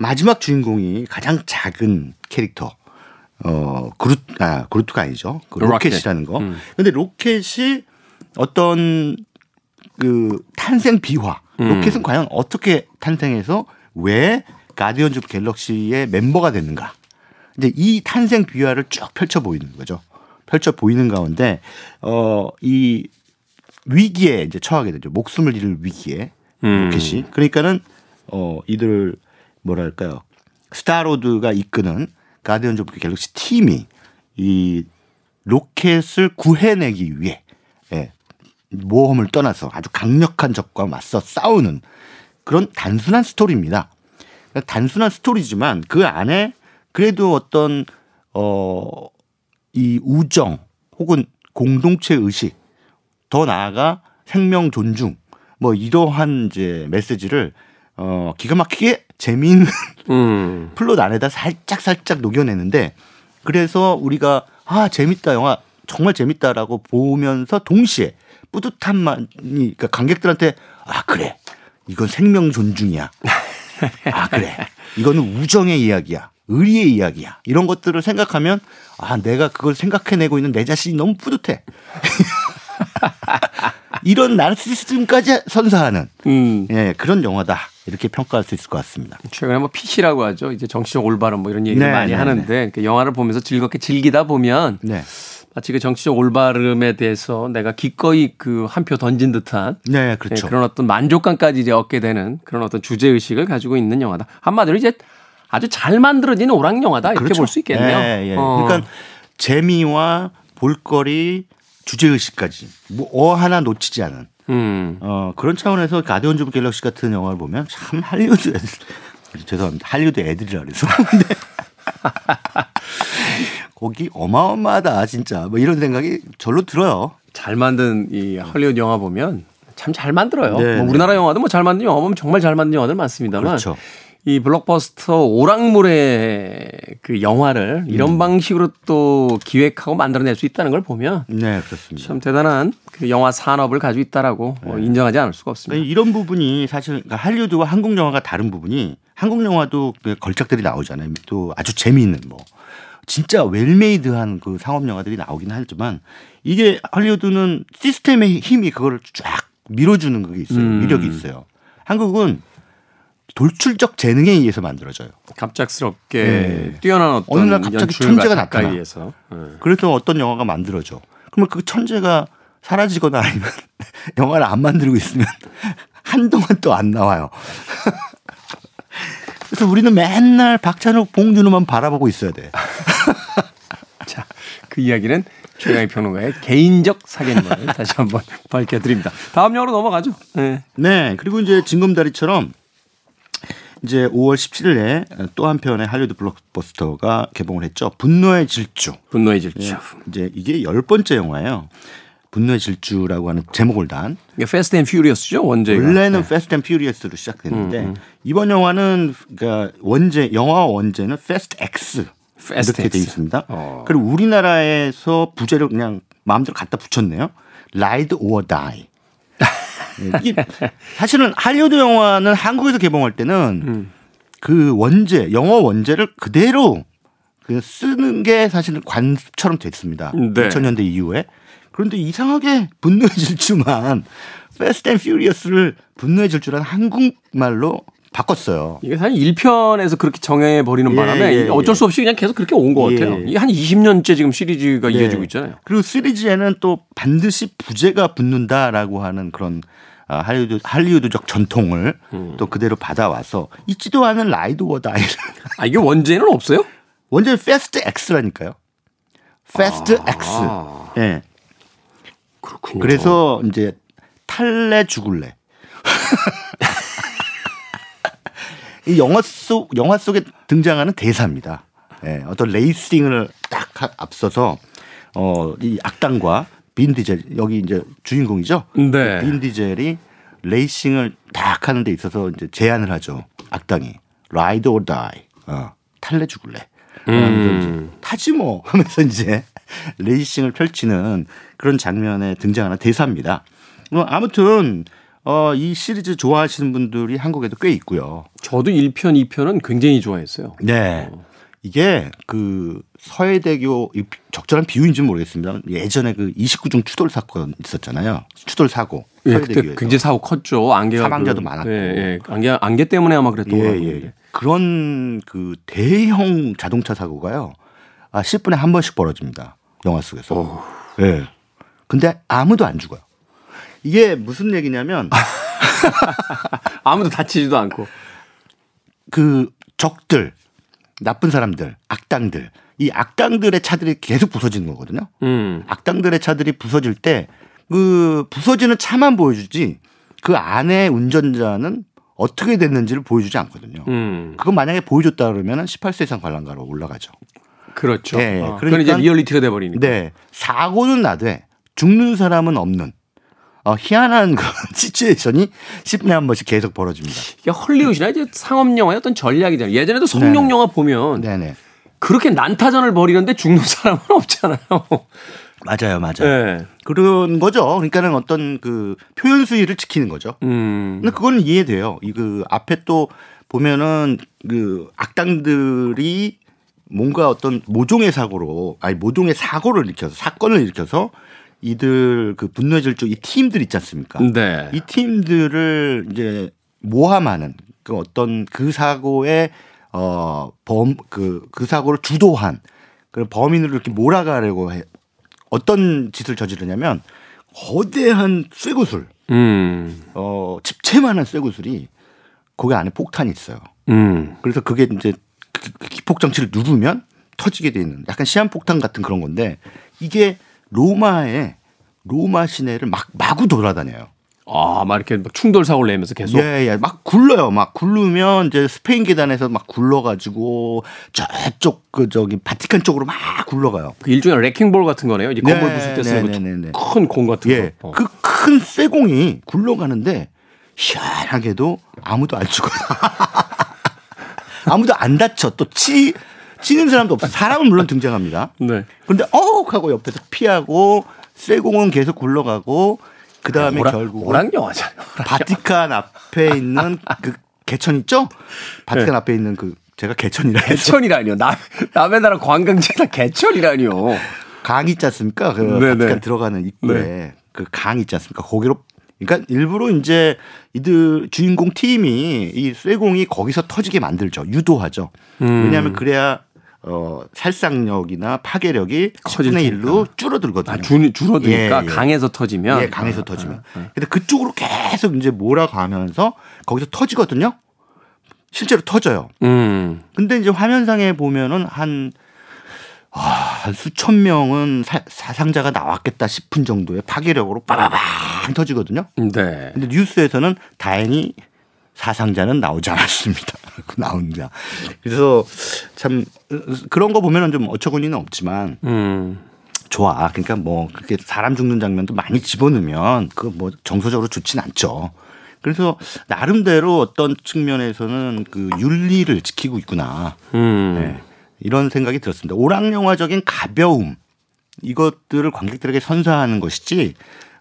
Speaker 4: 마지막 주인공이 가장 작은 캐릭터. 어, 그루, 아, 그루트가 아니죠. 그
Speaker 1: 로켓.
Speaker 4: 로켓이라는 거.
Speaker 1: 음.
Speaker 4: 근데 로켓이 어떤 그 탄생 비화.
Speaker 1: 음.
Speaker 4: 로켓은 과연 어떻게 탄생해서 왜 가디언즈 오브 갤럭시의 멤버가 됐는가. 이제 이 탄생 비화를 쭉 펼쳐 보이는 거죠. 펼쳐 보이는 가운데 어이 위기에 이제 처하게 되죠. 목숨을 잃을 위기에
Speaker 1: 음.
Speaker 4: 로켓이. 그러니까는 어 이들을 뭐랄까요 스타로드가 이끄는 가디언즈 오브 갤럭시 팀이 이 로켓을 구해내기 위해 예, 모험을 떠나서 아주 강력한 적과 맞서 싸우는 그런 단순한 스토리입니다. 단순한 스토리지만 그 안에 그래도 어떤 어 이 우정 혹은 공동체 의식 더 나아가 생명 존중 뭐 이러한 이제 메시지를 어 기가 막히게 재미있는
Speaker 1: 음.
Speaker 4: 플롯 안에다 살짝 살짝 녹여내는데 그래서 우리가 아 재밌다 영화. 정말 재밌다라고 보면서 동시에 뿌듯함만이 그러니까 관객들한테 아 그래. 이건 생명 존중이야. 아 그래. 이거는 우정의 이야기야. 의리의 이야기야. 이런 것들을 생각하면 아 내가 그걸 생각해내고 있는 내 자신이 너무 뿌듯해. 이런 나르시즘까지 선사하는
Speaker 1: 음.
Speaker 4: 예 그런 영화다 이렇게 평가할 수 있을 것 같습니다.
Speaker 1: 최근에 뭐 PC라고 하죠. 이제 정치적 올바름 뭐 이런 얘기를
Speaker 4: 네,
Speaker 1: 많이
Speaker 4: 네,
Speaker 1: 하는데 그 영화를 보면서 즐겁게 즐기다 보면
Speaker 4: 네,
Speaker 1: 마치 그 정치적 올바름에 대해서 내가 기꺼이 그 한 표 던진 듯한
Speaker 4: 네
Speaker 1: 예,
Speaker 4: 그렇죠.
Speaker 1: 그런 어떤 만족감까지 이제 얻게 되는 그런 어떤 주제 의식을 가지고 있는 영화다. 한마디로 이제 아주 잘 만들어진 오락 영화다 이렇게
Speaker 4: 그렇죠.
Speaker 1: 볼수 있겠네요.
Speaker 4: 예, 예.
Speaker 1: 어.
Speaker 4: 그러니까 재미와 볼거리, 주제 의식까지 뭐어 하나 놓치지 않은
Speaker 1: 음.
Speaker 4: 어, 그런 차원에서 가디언즈 오브 갤럭시 같은 영화를 보면 참 할리우드 애들 죄송합니다. 할리우드 애들이라 그래서 근데 거기 어마어마하다 진짜 뭐 이런 생각이 절로 들어요.
Speaker 1: 잘 만든 이 헐리우드 영화 보면 참 잘 만들어요.
Speaker 4: 네,
Speaker 1: 뭐
Speaker 4: 네.
Speaker 1: 우리나라 영화도 뭐 잘 만든 영화 보면 정말 잘 만든 영화들 많습니다만
Speaker 4: 그렇죠.
Speaker 1: 이 블록버스터 오락물의 그 영화를 이런
Speaker 4: 음.
Speaker 1: 방식으로 또 기획하고 만들어낼 수 있다는 걸 보면
Speaker 4: 네 그렇습니다.
Speaker 1: 참 대단한 그 영화 산업을 가지고 있다라고 뭐 인정하지 않을 수가 없습니다.
Speaker 4: 이런 부분이 사실 그러니까 할리우드와 한국 영화가 다른 부분이 한국 영화도 그 걸작들이 나오잖아요. 또 아주 재미있는 뭐 진짜 웰메이드한 그 상업 영화들이 나오긴 하지만 이게 할리우드는 시스템의 힘이 그거를 쫙 밀어주는 그게 있어요.
Speaker 1: 음.
Speaker 4: 위력이 있어요. 한국은 돌출적 재능에 의해서 만들어져요.
Speaker 1: 갑작스럽게
Speaker 4: 네.
Speaker 1: 뛰어난 어떤
Speaker 4: 어느 날 갑자기 천재가 나타나.
Speaker 1: 의해서 예.
Speaker 4: 그래서 어떤 영화가 만들어져. 그러면 그 천재가 사라지거나 아니면 영화를 안 만들고 있으면 한동안 또 안 나와요. 그래서 우리는 맨날 박찬욱, 봉준호만 바라보고 있어야 돼.
Speaker 1: 자, 그 이야기는 최강희 평론가의 개인적 사견을 다시 한번 밝혀드립니다. 다음 영화로 넘어가죠. 네.
Speaker 4: 네. 그리고 이제 징검다리처럼 이제 5월 17일에 또 한 편의 할리우드 블록버스터가 개봉을 했죠. 분노의 질주.
Speaker 1: 분노의 질주.
Speaker 4: 예. 이제 이게 열 번째 영화예요. 분노의 질주라고 하는 제목을 단
Speaker 1: 이게 Fast and Furious죠 원제가.
Speaker 4: 원래는 Fast and Furious로 시작됐는데
Speaker 1: 음, 음.
Speaker 4: 이번 영화는 그러니까 원제 영화 원제는 Fast X
Speaker 1: Fast
Speaker 4: 이렇게 돼. 있습니다.
Speaker 1: 어.
Speaker 4: 그리고 우리나라에서 부제를 그냥 마음대로 갖다 붙였네요. Ride or die. 이게 사실은 할리우드 영화는 한국에서 개봉할 때는
Speaker 1: 음.
Speaker 4: 그 원제 영어 원제를 그대로 그 쓰는 게 사실은 관습처럼 됐습니다.
Speaker 1: 네.
Speaker 4: 2000년대 이후에 그런데 이상하게 분노의 질주만 Fast and Furious를 분노의 질주라는 한국말로 바꿨어요.
Speaker 1: 이게 한 1편에서 그렇게 정해 버리는
Speaker 4: 예,
Speaker 1: 바람에
Speaker 4: 예, 예.
Speaker 1: 어쩔 수 없이 그냥 계속 그렇게 온것
Speaker 4: 예.
Speaker 1: 같아요. 이게 한 20년째 지금 시리즈가
Speaker 4: 네.
Speaker 1: 이어지고 있잖아요.
Speaker 4: 그리고 시리즈에는 또 반드시 부제가 붙는다라고 하는 그런 아, 할리우드 할리우드적 전통을
Speaker 1: 음.
Speaker 4: 또 그대로 받아와서 있지도 않은 ride or die
Speaker 1: 아, 이게 원제는 없어요?
Speaker 4: 원젠 Fast X라니까요. Fast
Speaker 1: 아.
Speaker 4: X. 예.
Speaker 1: 그렇군요.
Speaker 4: 그래서 이제 탈래 죽을래. 이 영화 속 영화 속에 등장하는 대사입니다. 예, 어떤 레이싱을 딱 하- 앞서서 어 이 악당과 빈 디젤 여기 이제 주인공이죠.
Speaker 1: 네.
Speaker 4: 빈 디젤이 레이싱을 딱 하는 데 있어서 이제 제안을 하죠. 악당이 ride or die. 어, 탈래 죽을래. 이제 타지 뭐 하면서 이제 레이싱을 펼치는 그런 장면에 등장하는 대사입니다. 뭐 아무튼 어, 이 시리즈 좋아하시는 분들이 한국에도 꽤 있고요.
Speaker 1: 저도 1편, 2편은 굉장히 좋아했어요.
Speaker 4: 네. 이게 그 서해대교 이 적절한 비유인지는 모르겠습니다. 예전에 그 29중 추돌 사건 있었잖아요. 추돌 사고.
Speaker 1: 예, 그때. 굉장히 사고 컸죠. 안개가
Speaker 4: 사망자도
Speaker 1: 그-
Speaker 4: 많았고.
Speaker 1: 예, 예. 안개 안개 때문에 아마 그랬던 것
Speaker 4: 예,
Speaker 1: 같은데.
Speaker 4: 예. 그런 그 대형 자동차 사고가요. 아, 10분에 한 번씩 벌어집니다. 영화 속에서. 예. 근데 아무도 안 죽어요. 이게 무슨 얘기냐면
Speaker 1: 아무도 다치지도 않고.
Speaker 4: 그 적들, 나쁜 사람들, 악당들, 이 악당들의 차들이 계속 부서지는 거거든요.
Speaker 1: 음.
Speaker 4: 악당들의 차들이 부서질 때 그 부서지는 차만 보여주지 그 안에 운전자는 어떻게 됐는지를 보여주지 않거든요.
Speaker 1: 음.
Speaker 4: 그거 만약에 보여줬다 그러면 18세 이상 관람가로 올라가죠.
Speaker 1: 그렇죠.
Speaker 4: 예,
Speaker 1: 어,
Speaker 4: 그러니까-
Speaker 1: 그건 이제 리얼리티가 돼 버리니까.
Speaker 4: 네. 사고는 나되 죽는 사람은 없는 어, 희한한 그런 시츄에이션이 10분에 한 번씩 계속 벌어집니다.
Speaker 1: 이게 헐리우드나 이제 상업 영화의 어떤 전략이잖아요. 예전에도 성룡
Speaker 4: 네네.
Speaker 1: 영화 보면
Speaker 4: 네네.
Speaker 1: 그렇게 난타전을 벌이는데 죽는 사람은 없잖아요.
Speaker 4: 맞아요, 맞아요.
Speaker 1: 예.
Speaker 4: 그런 거죠. 그러니까는 어떤 그 표현 수위를 지키는 거죠.
Speaker 1: 음.
Speaker 4: 근데 그거는 이해돼요. 이 그 앞에 또 보면은 그 악당들이 뭔가 어떤 모종의 사고로 아니 모종의 사고를 일으켜서 사건을 일으켜서 이들 그 분노의 질주 이 팀들 있지 않습니까?
Speaker 1: 네.
Speaker 4: 이 팀들을 이제 모함하는 그 어떤 그 사고의 어범 그그 사고를 주도한 그 범인으로 이렇게 몰아가려고 해 어떤 짓을 저지르냐면 거대한 쇠구슬
Speaker 1: 음.
Speaker 4: 어 집채만한 쇠구슬이 거기 안에 폭탄이 있어요.
Speaker 1: 음.
Speaker 4: 그래서 그게 이제 그- 그 기폭 장치를 누르면 터지게 돼 있는 약간 시한폭탄 같은 그런 건데 이게 로마의 로마 시내를 막 마구 돌아다녀요.
Speaker 1: 아, 막 이렇게 막 충돌 사고를 내면서 계속.
Speaker 4: 예, 예, 막 굴러요. 막 굴르면 이제 스페인 계단에서 막 굴러가지고 저쪽 그 저기 바티칸 쪽으로 막 굴러가요.
Speaker 1: 그 일종의 레킹볼 같은 거네요. 이제 건물
Speaker 4: 네,
Speaker 1: 부술 때 쓰는
Speaker 4: 네, 네, 네.
Speaker 1: 큰공 같은
Speaker 4: 예,
Speaker 1: 거. 어.
Speaker 4: 그큰 쇠공이 굴러가는데 희한하게도 아무도 안 죽어요. 아무도 안 다쳐. 또 치, 치는 사람도 없어. 사람은 물론 등장합니다.
Speaker 1: 네.
Speaker 4: 근데 어욱 하고 옆에서 피하고 쇠공은 계속 굴러가고 그 다음에 결국
Speaker 1: 오락 영화잖아요.
Speaker 4: 바티칸 앞에 있는 그 개천 있죠? 바티칸
Speaker 1: 네.
Speaker 4: 앞에 있는 그 제가 개천이라
Speaker 1: 개천이라니요. 남, 남의 나라 관광지다 개천이라니요.
Speaker 4: 강 있지 않습니까? 그
Speaker 1: 네네.
Speaker 4: 바티칸 들어가는 입구에 그강 있지 않습니까? 거기로 그러니까 일부러 이제 이들 주인공 팀이 이 쇠공이 거기서 터지게 만들죠. 유도하죠.
Speaker 1: 음.
Speaker 4: 왜냐하면 그래야 어 살상력이나 파괴력이
Speaker 1: 커질
Speaker 4: 10분의
Speaker 1: 테니까.
Speaker 4: 1로 줄어들거든요.
Speaker 1: 아, 줄, 줄어드니까
Speaker 4: 예, 예.
Speaker 1: 강에서 터지면.
Speaker 4: 예, 강에서
Speaker 1: 아,
Speaker 4: 터지면.
Speaker 1: 아, 아.
Speaker 4: 근데 그쪽으로 계속 이제 몰아가면서 거기서 터지거든요. 실제로 터져요.
Speaker 1: 음.
Speaker 4: 근데 이제 화면상에 보면은 한, 아, 한 수천 명은 사, 사상자가 나왔겠다 싶은 정도의 파괴력으로 빠바방 터지거든요.
Speaker 1: 네.
Speaker 4: 근데 뉴스에서는 다행히 사상자는 나오지 않았습니다. 나온다. 그래서 참 그런 거 보면은 좀 어처구니는 없지만
Speaker 1: 음.
Speaker 4: 좋아. 그러니까 뭐 그렇게 사람 죽는 장면도 많이 집어넣으면 그 뭐 정서적으로 좋진 않죠. 그래서 나름대로 어떤 측면에서는 그 윤리를 지키고 있구나.
Speaker 1: 음.
Speaker 4: 네. 이런 생각이 들었습니다. 오락 영화적인 가벼움 이것들을 관객들에게 선사하는 것이지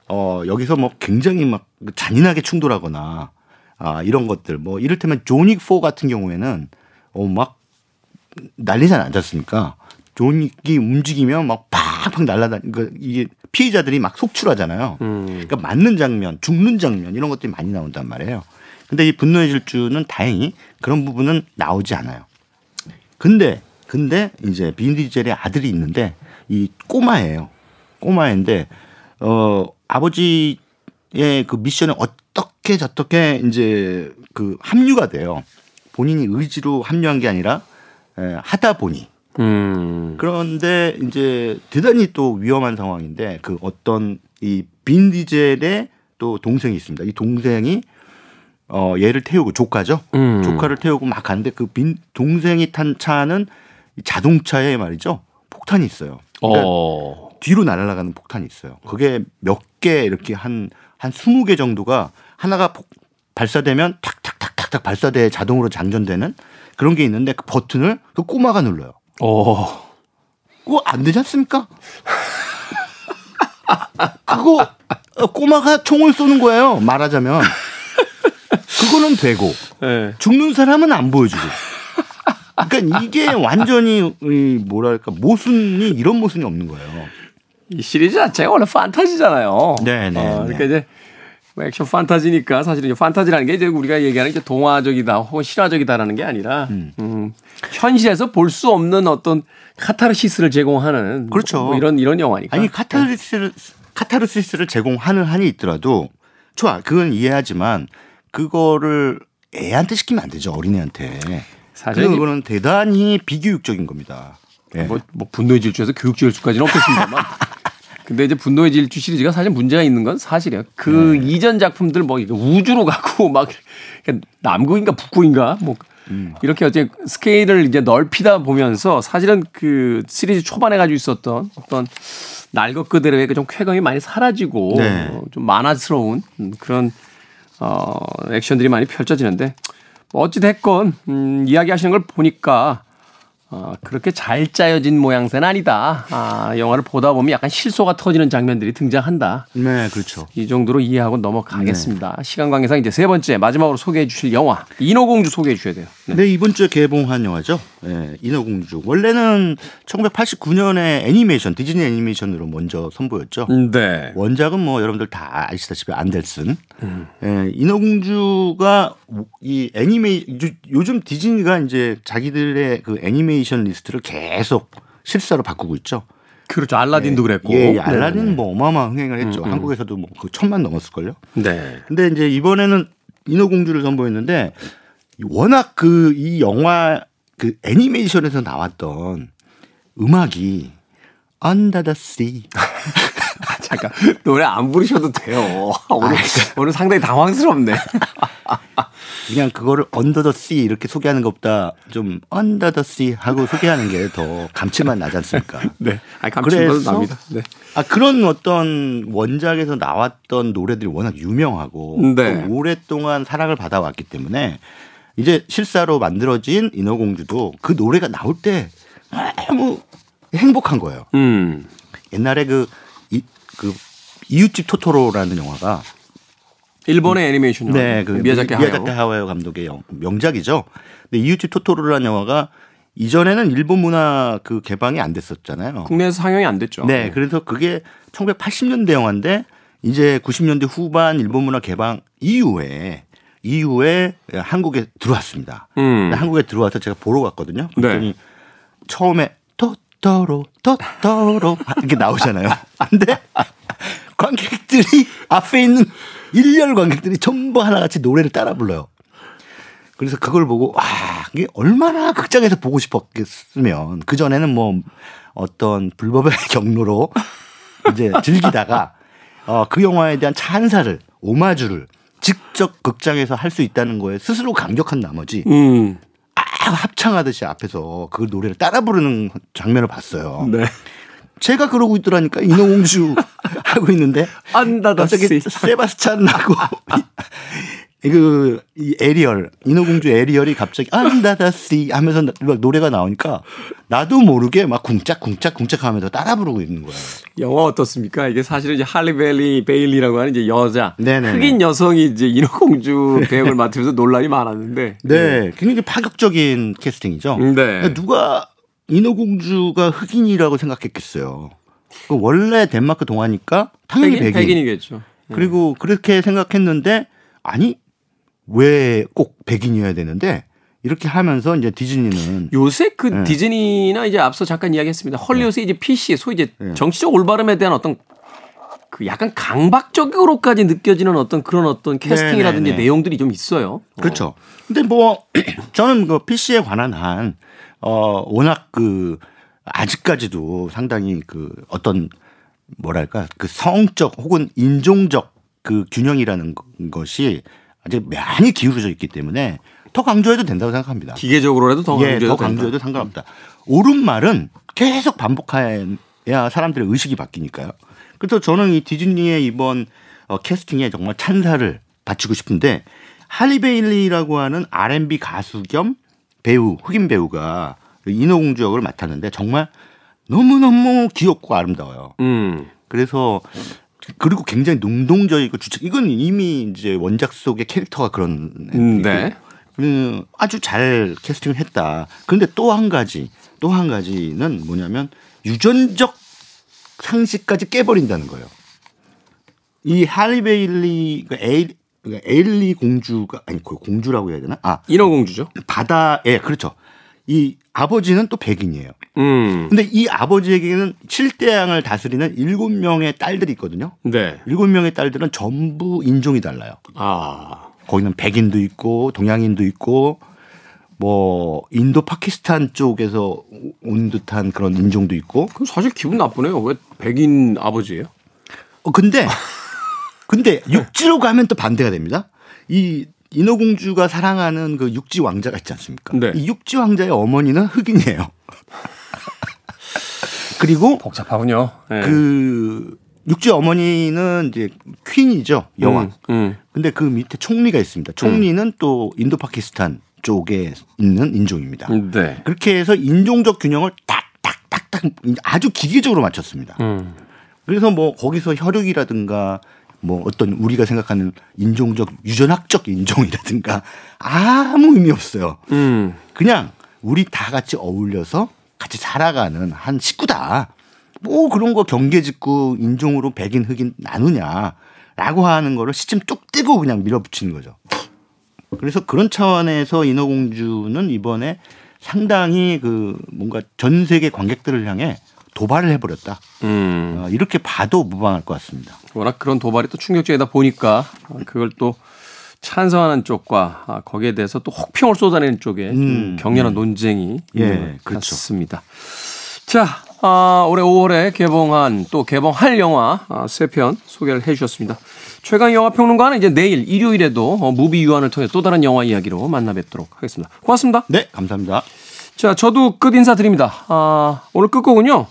Speaker 4: 어 여기서 뭐 굉장히 막 잔인하게 충돌하거나 아 이런 것들 뭐 이를테면 조닉 4 같은 경우에는 어 막 난리잖아 않지 않습니까? 조닉이 움직이면 막 팍 팍팍 날라다니 그 이게 피해자들이 막 속출하잖아요.
Speaker 1: 음.
Speaker 4: 그러니까 맞는 장면, 죽는 장면 이런 것들이 많이 나온단 말이에요. 근데 이 분노의 질주는 다행히 그런 부분은 나오지 않아요. 근데 근데 이제 빈 디젤의 아들이 있는데 이 꼬마예요. 꼬마인데 어 아버지의 그 미션에 어떻게 저떻게 이제 그 합류가 돼요. 본인이 의지로 합류한 게 아니라 에, 하다 보니
Speaker 1: 음.
Speaker 4: 그런데 이제 대단히 또 위험한 상황인데 그 어떤 이 빈 디젤의 또 동생이 있습니다. 이 동생이 어 얘를 태우고 조카죠.
Speaker 1: 음.
Speaker 4: 조카를 태우고 막 가는데 그 빈 동생이 탄 차는 이 자동차에 말이죠 폭탄이 있어요. 그러니까
Speaker 1: 어.
Speaker 4: 뒤로 날아가는 폭탄이 있어요. 그게 몇 개 이렇게 한한 스무 개 정도가 하나가 폭- 발사되면 탁탁탁탁탁 발사돼 자동으로 장전되는 그런 게 있는데 그 버튼을 그 꼬마가 눌러요.
Speaker 1: 어.
Speaker 4: 그거 안 되지 않습니까? 그거 어, 꼬마가 총을 쏘는 거예요. 말하자면 그거는 되고
Speaker 1: 예.
Speaker 4: 죽는 사람은 안 보여주고. 그러니까 이게 완전히 이 뭐랄까 모순이 이런 모순이 없는 거예요.
Speaker 1: 이 시리즈 자체가 원래 판타지잖아요.
Speaker 4: 네, 네,
Speaker 1: 어,
Speaker 4: 네.
Speaker 1: 그러니까 이제 뭐 액션 판타지니까 사실은 판타지라는 게 이제 우리가 얘기하는 이제 동화적이다 혹은 실화적이다라는 게 아니라 음. 현실에서 볼 수 없는 어떤 카타르시스를 제공하는
Speaker 4: 그렇죠.
Speaker 1: 뭐 이런 이런 영화니까.
Speaker 4: 아니 카타르시스를 카타르시스를 제공하는 한이 있더라도 좋아 그건 이해하지만 그거를 애한테 시키면 안 되죠 어린애한테.
Speaker 1: 사실
Speaker 4: 그거는 대단히 비교육적인 겁니다. 예.
Speaker 1: 뭐, 뭐 분노의 질주에서 교육 질주까지는 없겠습니다만. 근데 이제 분노의 질주 시리즈가 사실 문제가 있는 건 사실이에요. 그
Speaker 4: 네.
Speaker 1: 이전 작품들 뭐 우주로 가고 막 남극인가 북극인가 뭐
Speaker 4: 음.
Speaker 1: 이렇게 어째 스케일을 이제 넓히다 보면서 사실은 그 시리즈 초반에 가지고 있었던 어떤 날것 그대로의 그 좀 쾌감이 많이 사라지고
Speaker 4: 네.
Speaker 1: 어, 좀 만화스러운 음, 그런 어 액션들이 많이 펼쳐지는데 뭐 어찌 됐건 음, 이야기하시는 걸 보니까 어, 그렇게 잘 짜여진 모양새는 아니다. 아, 영화를 보다 보면 약간 실소가 터지는 장면들이 등장한다.
Speaker 4: 네, 그렇죠.
Speaker 1: 이 정도로 이해하고 넘어가겠습니다. 시간 관계상 이제 세 번째 마지막으로 소개해 주실 영화 인어공주 소개해 주셔야 돼요. 네.
Speaker 4: 네, 이번 주에 개봉한 영화죠. 예, 인어공주. 원래는 1989년에 애니메이션, 디즈니 애니메이션으로 먼저 선보였죠.
Speaker 1: 네.
Speaker 4: 원작은 뭐 여러분들 다 아시다시피 안델슨. 예, 인어공주가 이 애니메이 요- 요즘 디즈니가 이제 자기들의 그 애니메이션 리스트를 계속 실사로 바꾸고 있죠.
Speaker 1: 그렇죠. 알라딘도 그랬고.
Speaker 4: 예, 예, 알라딘은
Speaker 1: 네네.
Speaker 4: 뭐 어마어마한 흥행을 했죠. 한국에서도 뭐 그 천만 넘었을걸요.
Speaker 1: 네.
Speaker 4: 근데 이제 이번에는 인어공주를 선보였는데 워낙 그 이 영화 그 애니메이션에서 나왔던 음악이 Under the Sea
Speaker 1: 아, 잠깐 노래 안 부르셔도 돼요. 오늘 오늘 상당히 당황스럽네.
Speaker 4: 그냥 그거를 Under the Sea 이렇게 소개하는 것보다 좀 Under the Sea 하고 소개하는 게 더 감칠맛 나지 않습니까?
Speaker 1: 네. 아, 감칠맛은
Speaker 4: 그래서
Speaker 1: 납니다. 네.
Speaker 4: 아 그런 어떤 원작에서 나왔던 노래들이 워낙 유명하고
Speaker 1: 네.
Speaker 4: 또 오랫동안 사랑을 받아왔기 때문에 이제 실사로 만들어진 인어공주도 그 노래가 나올 때 너무 행복한 거예요.
Speaker 1: 음.
Speaker 4: 옛날에 그, 이, 그 이웃집 토토로라는 영화가
Speaker 1: 일본의 애니메이션 영화.
Speaker 4: 네, 그
Speaker 1: 미야자키
Speaker 4: 미야자키.
Speaker 1: 하야오
Speaker 4: 감독의 영, 명작이죠. 근데 이웃집 토토로라는 영화가 이전에는 일본 문화 그 개방이 안 됐었잖아요.
Speaker 1: 국내에서 상영이 안 됐죠.
Speaker 4: 네, 그래서 그게 1980년대 영화인데 이제 90년대 후반 일본 문화 개방 이후에 이후에 한국에 들어왔습니다.
Speaker 1: 음.
Speaker 4: 한국에 들어와서 제가 보러 갔거든요.
Speaker 1: 네.
Speaker 4: 그랬더니 처음에 토토로 토토로 이렇게 나오잖아요. 근데 관객들이 앞에 있는 일렬 관객들이 전부 하나같이 노래를 따라 불러요. 그래서 그걸 보고 와 이게 얼마나 극장에서 보고 싶었겠으면 그 전에는 뭐 어떤 불법의 경로로 이제 즐기다가 어, 그 영화에 대한 찬사를 오마주를 직접 극장에서 할 수 있다는 거에 스스로 감격한 나머지
Speaker 1: 음.
Speaker 4: 아, 합창하듯이 앞에서 그 노래를 따라 부르는 장면을 봤어요.
Speaker 1: 네.
Speaker 4: 제가 그러고 있더라니까 인어공주 하고 있는데
Speaker 1: under the
Speaker 4: 갑자기
Speaker 1: sea.
Speaker 4: 세바스찬 하고 그, 이 에리얼, 인어공주 에리얼이 갑자기 under the sea 하면서 막 노래가 나오니까 나도 모르게 막 쿵짝쿵짝쿵짝 하면서 따라 부르고 있는 거예요.
Speaker 1: 영화 어떻습니까? 이게 사실은 이제 할리벨리 베일리라고 하는 이제 여자
Speaker 4: 네네네.
Speaker 1: 흑인 여성이 이제 인어공주 배역을 맡으면서 논란이 많았는데.
Speaker 4: 네. 굉장히 파격적인 캐스팅이죠.
Speaker 1: 네.
Speaker 4: 누가 인어공주가 흑인이라고 생각했겠어요. 그 원래 덴마크 동화니까 당연히
Speaker 1: 백인,
Speaker 4: 백인.
Speaker 1: 백인 이겠죠.
Speaker 4: 그리고 그렇게 생각했는데 아니 왜 꼭 백인이어야 되는데 이렇게 하면서 이제 디즈니는
Speaker 1: 요새 그
Speaker 4: 네.
Speaker 1: 디즈니나 이제 앞서 잠깐 이야기했습니다. 헐리우드의 이제 PC 소위 이제
Speaker 4: 네.
Speaker 1: 정치적 올바름에 대한 어떤 그 약간 강박적으로까지 느껴지는 어떤 그런 어떤 캐스팅이라든지
Speaker 4: 네, 네, 네.
Speaker 1: 내용들이 좀 있어요.
Speaker 4: 그렇죠. 근데 뭐 저는 그 PC에 관한 한 어, 워낙 그 아직까지도 상당히 그 어떤 뭐랄까 그 성적 혹은 인종적 그 균형이라는 거- 것이 아직 많이 기울어져 있기 때문에 더 강조해도 된다고 생각합니다.
Speaker 1: 기계적으로라도 더
Speaker 4: 예,
Speaker 1: 강조해도
Speaker 4: 더 강조해도. 상관없다. 옳은 말은 계속 반복해야 사람들의 의식이 바뀌니까요. 그래서 저는 이 디즈니의 이번 어, 캐스팅에 정말 찬사를 바치고 싶은데 할리 베일리라고 하는 R&B 가수 겸 배우 흑인 배우가 인어공주 역을 맡았는데 정말 너무너무 귀엽고 아름다워요.
Speaker 1: 음.
Speaker 4: 그래서 그리고 굉장히 능동적이고 주책 이건 이미 이제 원작 속의 캐릭터가 그런
Speaker 1: 음, 네.
Speaker 4: 그 아주 잘 캐스팅을 했다. 그런데 또 한 가지 또 한 가지는 뭐냐면 유전적 상식까지 깨버린다는 거예요. 이 할리 베일리 그 에일 그러니까 에일리 공주가 아니 그 공주라고 해야 되나? 아
Speaker 1: 인어 공주죠.
Speaker 4: 바다에 그렇죠. 이 아버지는 또 백인이에요.
Speaker 1: 음.
Speaker 4: 근데 이 아버지에게는 칠대양을 다스리는 일곱 명의 딸들이 있거든요.
Speaker 1: 네.
Speaker 4: 일곱 명의 딸들은 전부 인종이 달라요.
Speaker 1: 아.
Speaker 4: 거기는 백인도 있고 동양인도 있고 뭐 인도 파키스탄 쪽에서 온 듯한 그런 인종도 있고.
Speaker 1: 그럼 사실 기분 나쁘네요. 왜 백인 아버지예요?
Speaker 4: 어 근데 근데 육지로 가면 또 반대가 됩니다. 이 인어공주가 사랑하는 그 육지 왕자가 있지 않습니까?
Speaker 1: 네.
Speaker 4: 이 육지 왕자의 어머니는 흑인이에요. 그리고
Speaker 1: 복잡하군요. 네.
Speaker 4: 그 육지 어머니는 이제 퀸이죠 여왕.
Speaker 1: 음, 음.
Speaker 4: 근데 그 밑에 총리가 있습니다. 총리는 또 인도 파키스탄 쪽에 있는 인종입니다.
Speaker 1: 네.
Speaker 4: 그렇게 해서 인종적 균형을 딱딱딱딱 아주 기계적으로 맞췄습니다.
Speaker 1: 음.
Speaker 4: 그래서 뭐 거기서 혈육이라든가 뭐 어떤 우리가 생각하는 인종적 유전학적 인종이라든가 아무 의미 없어요.
Speaker 1: 음.
Speaker 4: 그냥 우리 다 같이 어울려서 같이 살아가는 한 식구다. 뭐 그런 거 경계 짓고 인종으로 백인 흑인 나누냐라고 하는 거를 시침 뚝 떼고 그냥 밀어붙이는 거죠. 그래서 그런 차원에서 인어공주는 이번에 상당히 그 뭔가 전 세계 관객들을 향해 도발을 해버렸다.
Speaker 1: 음.
Speaker 4: 어, 이렇게 봐도 무방할 것 같습니다.
Speaker 1: 워낙 그런 도발이 또 충격적이다 보니까 그걸 또 찬성하는 쪽과 아, 거기에 대해서 또 혹평을 쏟아내는 쪽에 좀
Speaker 4: 음,
Speaker 1: 격렬한 논쟁이
Speaker 4: 예.
Speaker 1: 같습니다. 자, 아, 올해 5월에 개봉한 또 개봉할 영화 아, 세편 소개를 해주셨습니다. 최강 영화 평론가는 이제 내일 일요일에도 어, 무비 유한을 통해 또 다른 영화 이야기로 만나 뵙도록 하겠습니다. 고맙습니다.
Speaker 4: 네, 감사합니다.
Speaker 1: 자, 저도 끝 인사드립니다. 아, 오늘 끝곡은요.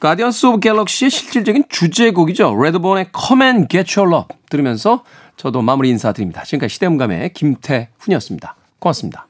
Speaker 1: Guardians of Galaxy의 실질적인 주제곡이죠. 레드본의 Come and Get Your Love 들으면서 저도 마무리 인사드립니다. 지금까지 시대음감의 김태훈이었습니다. 고맙습니다.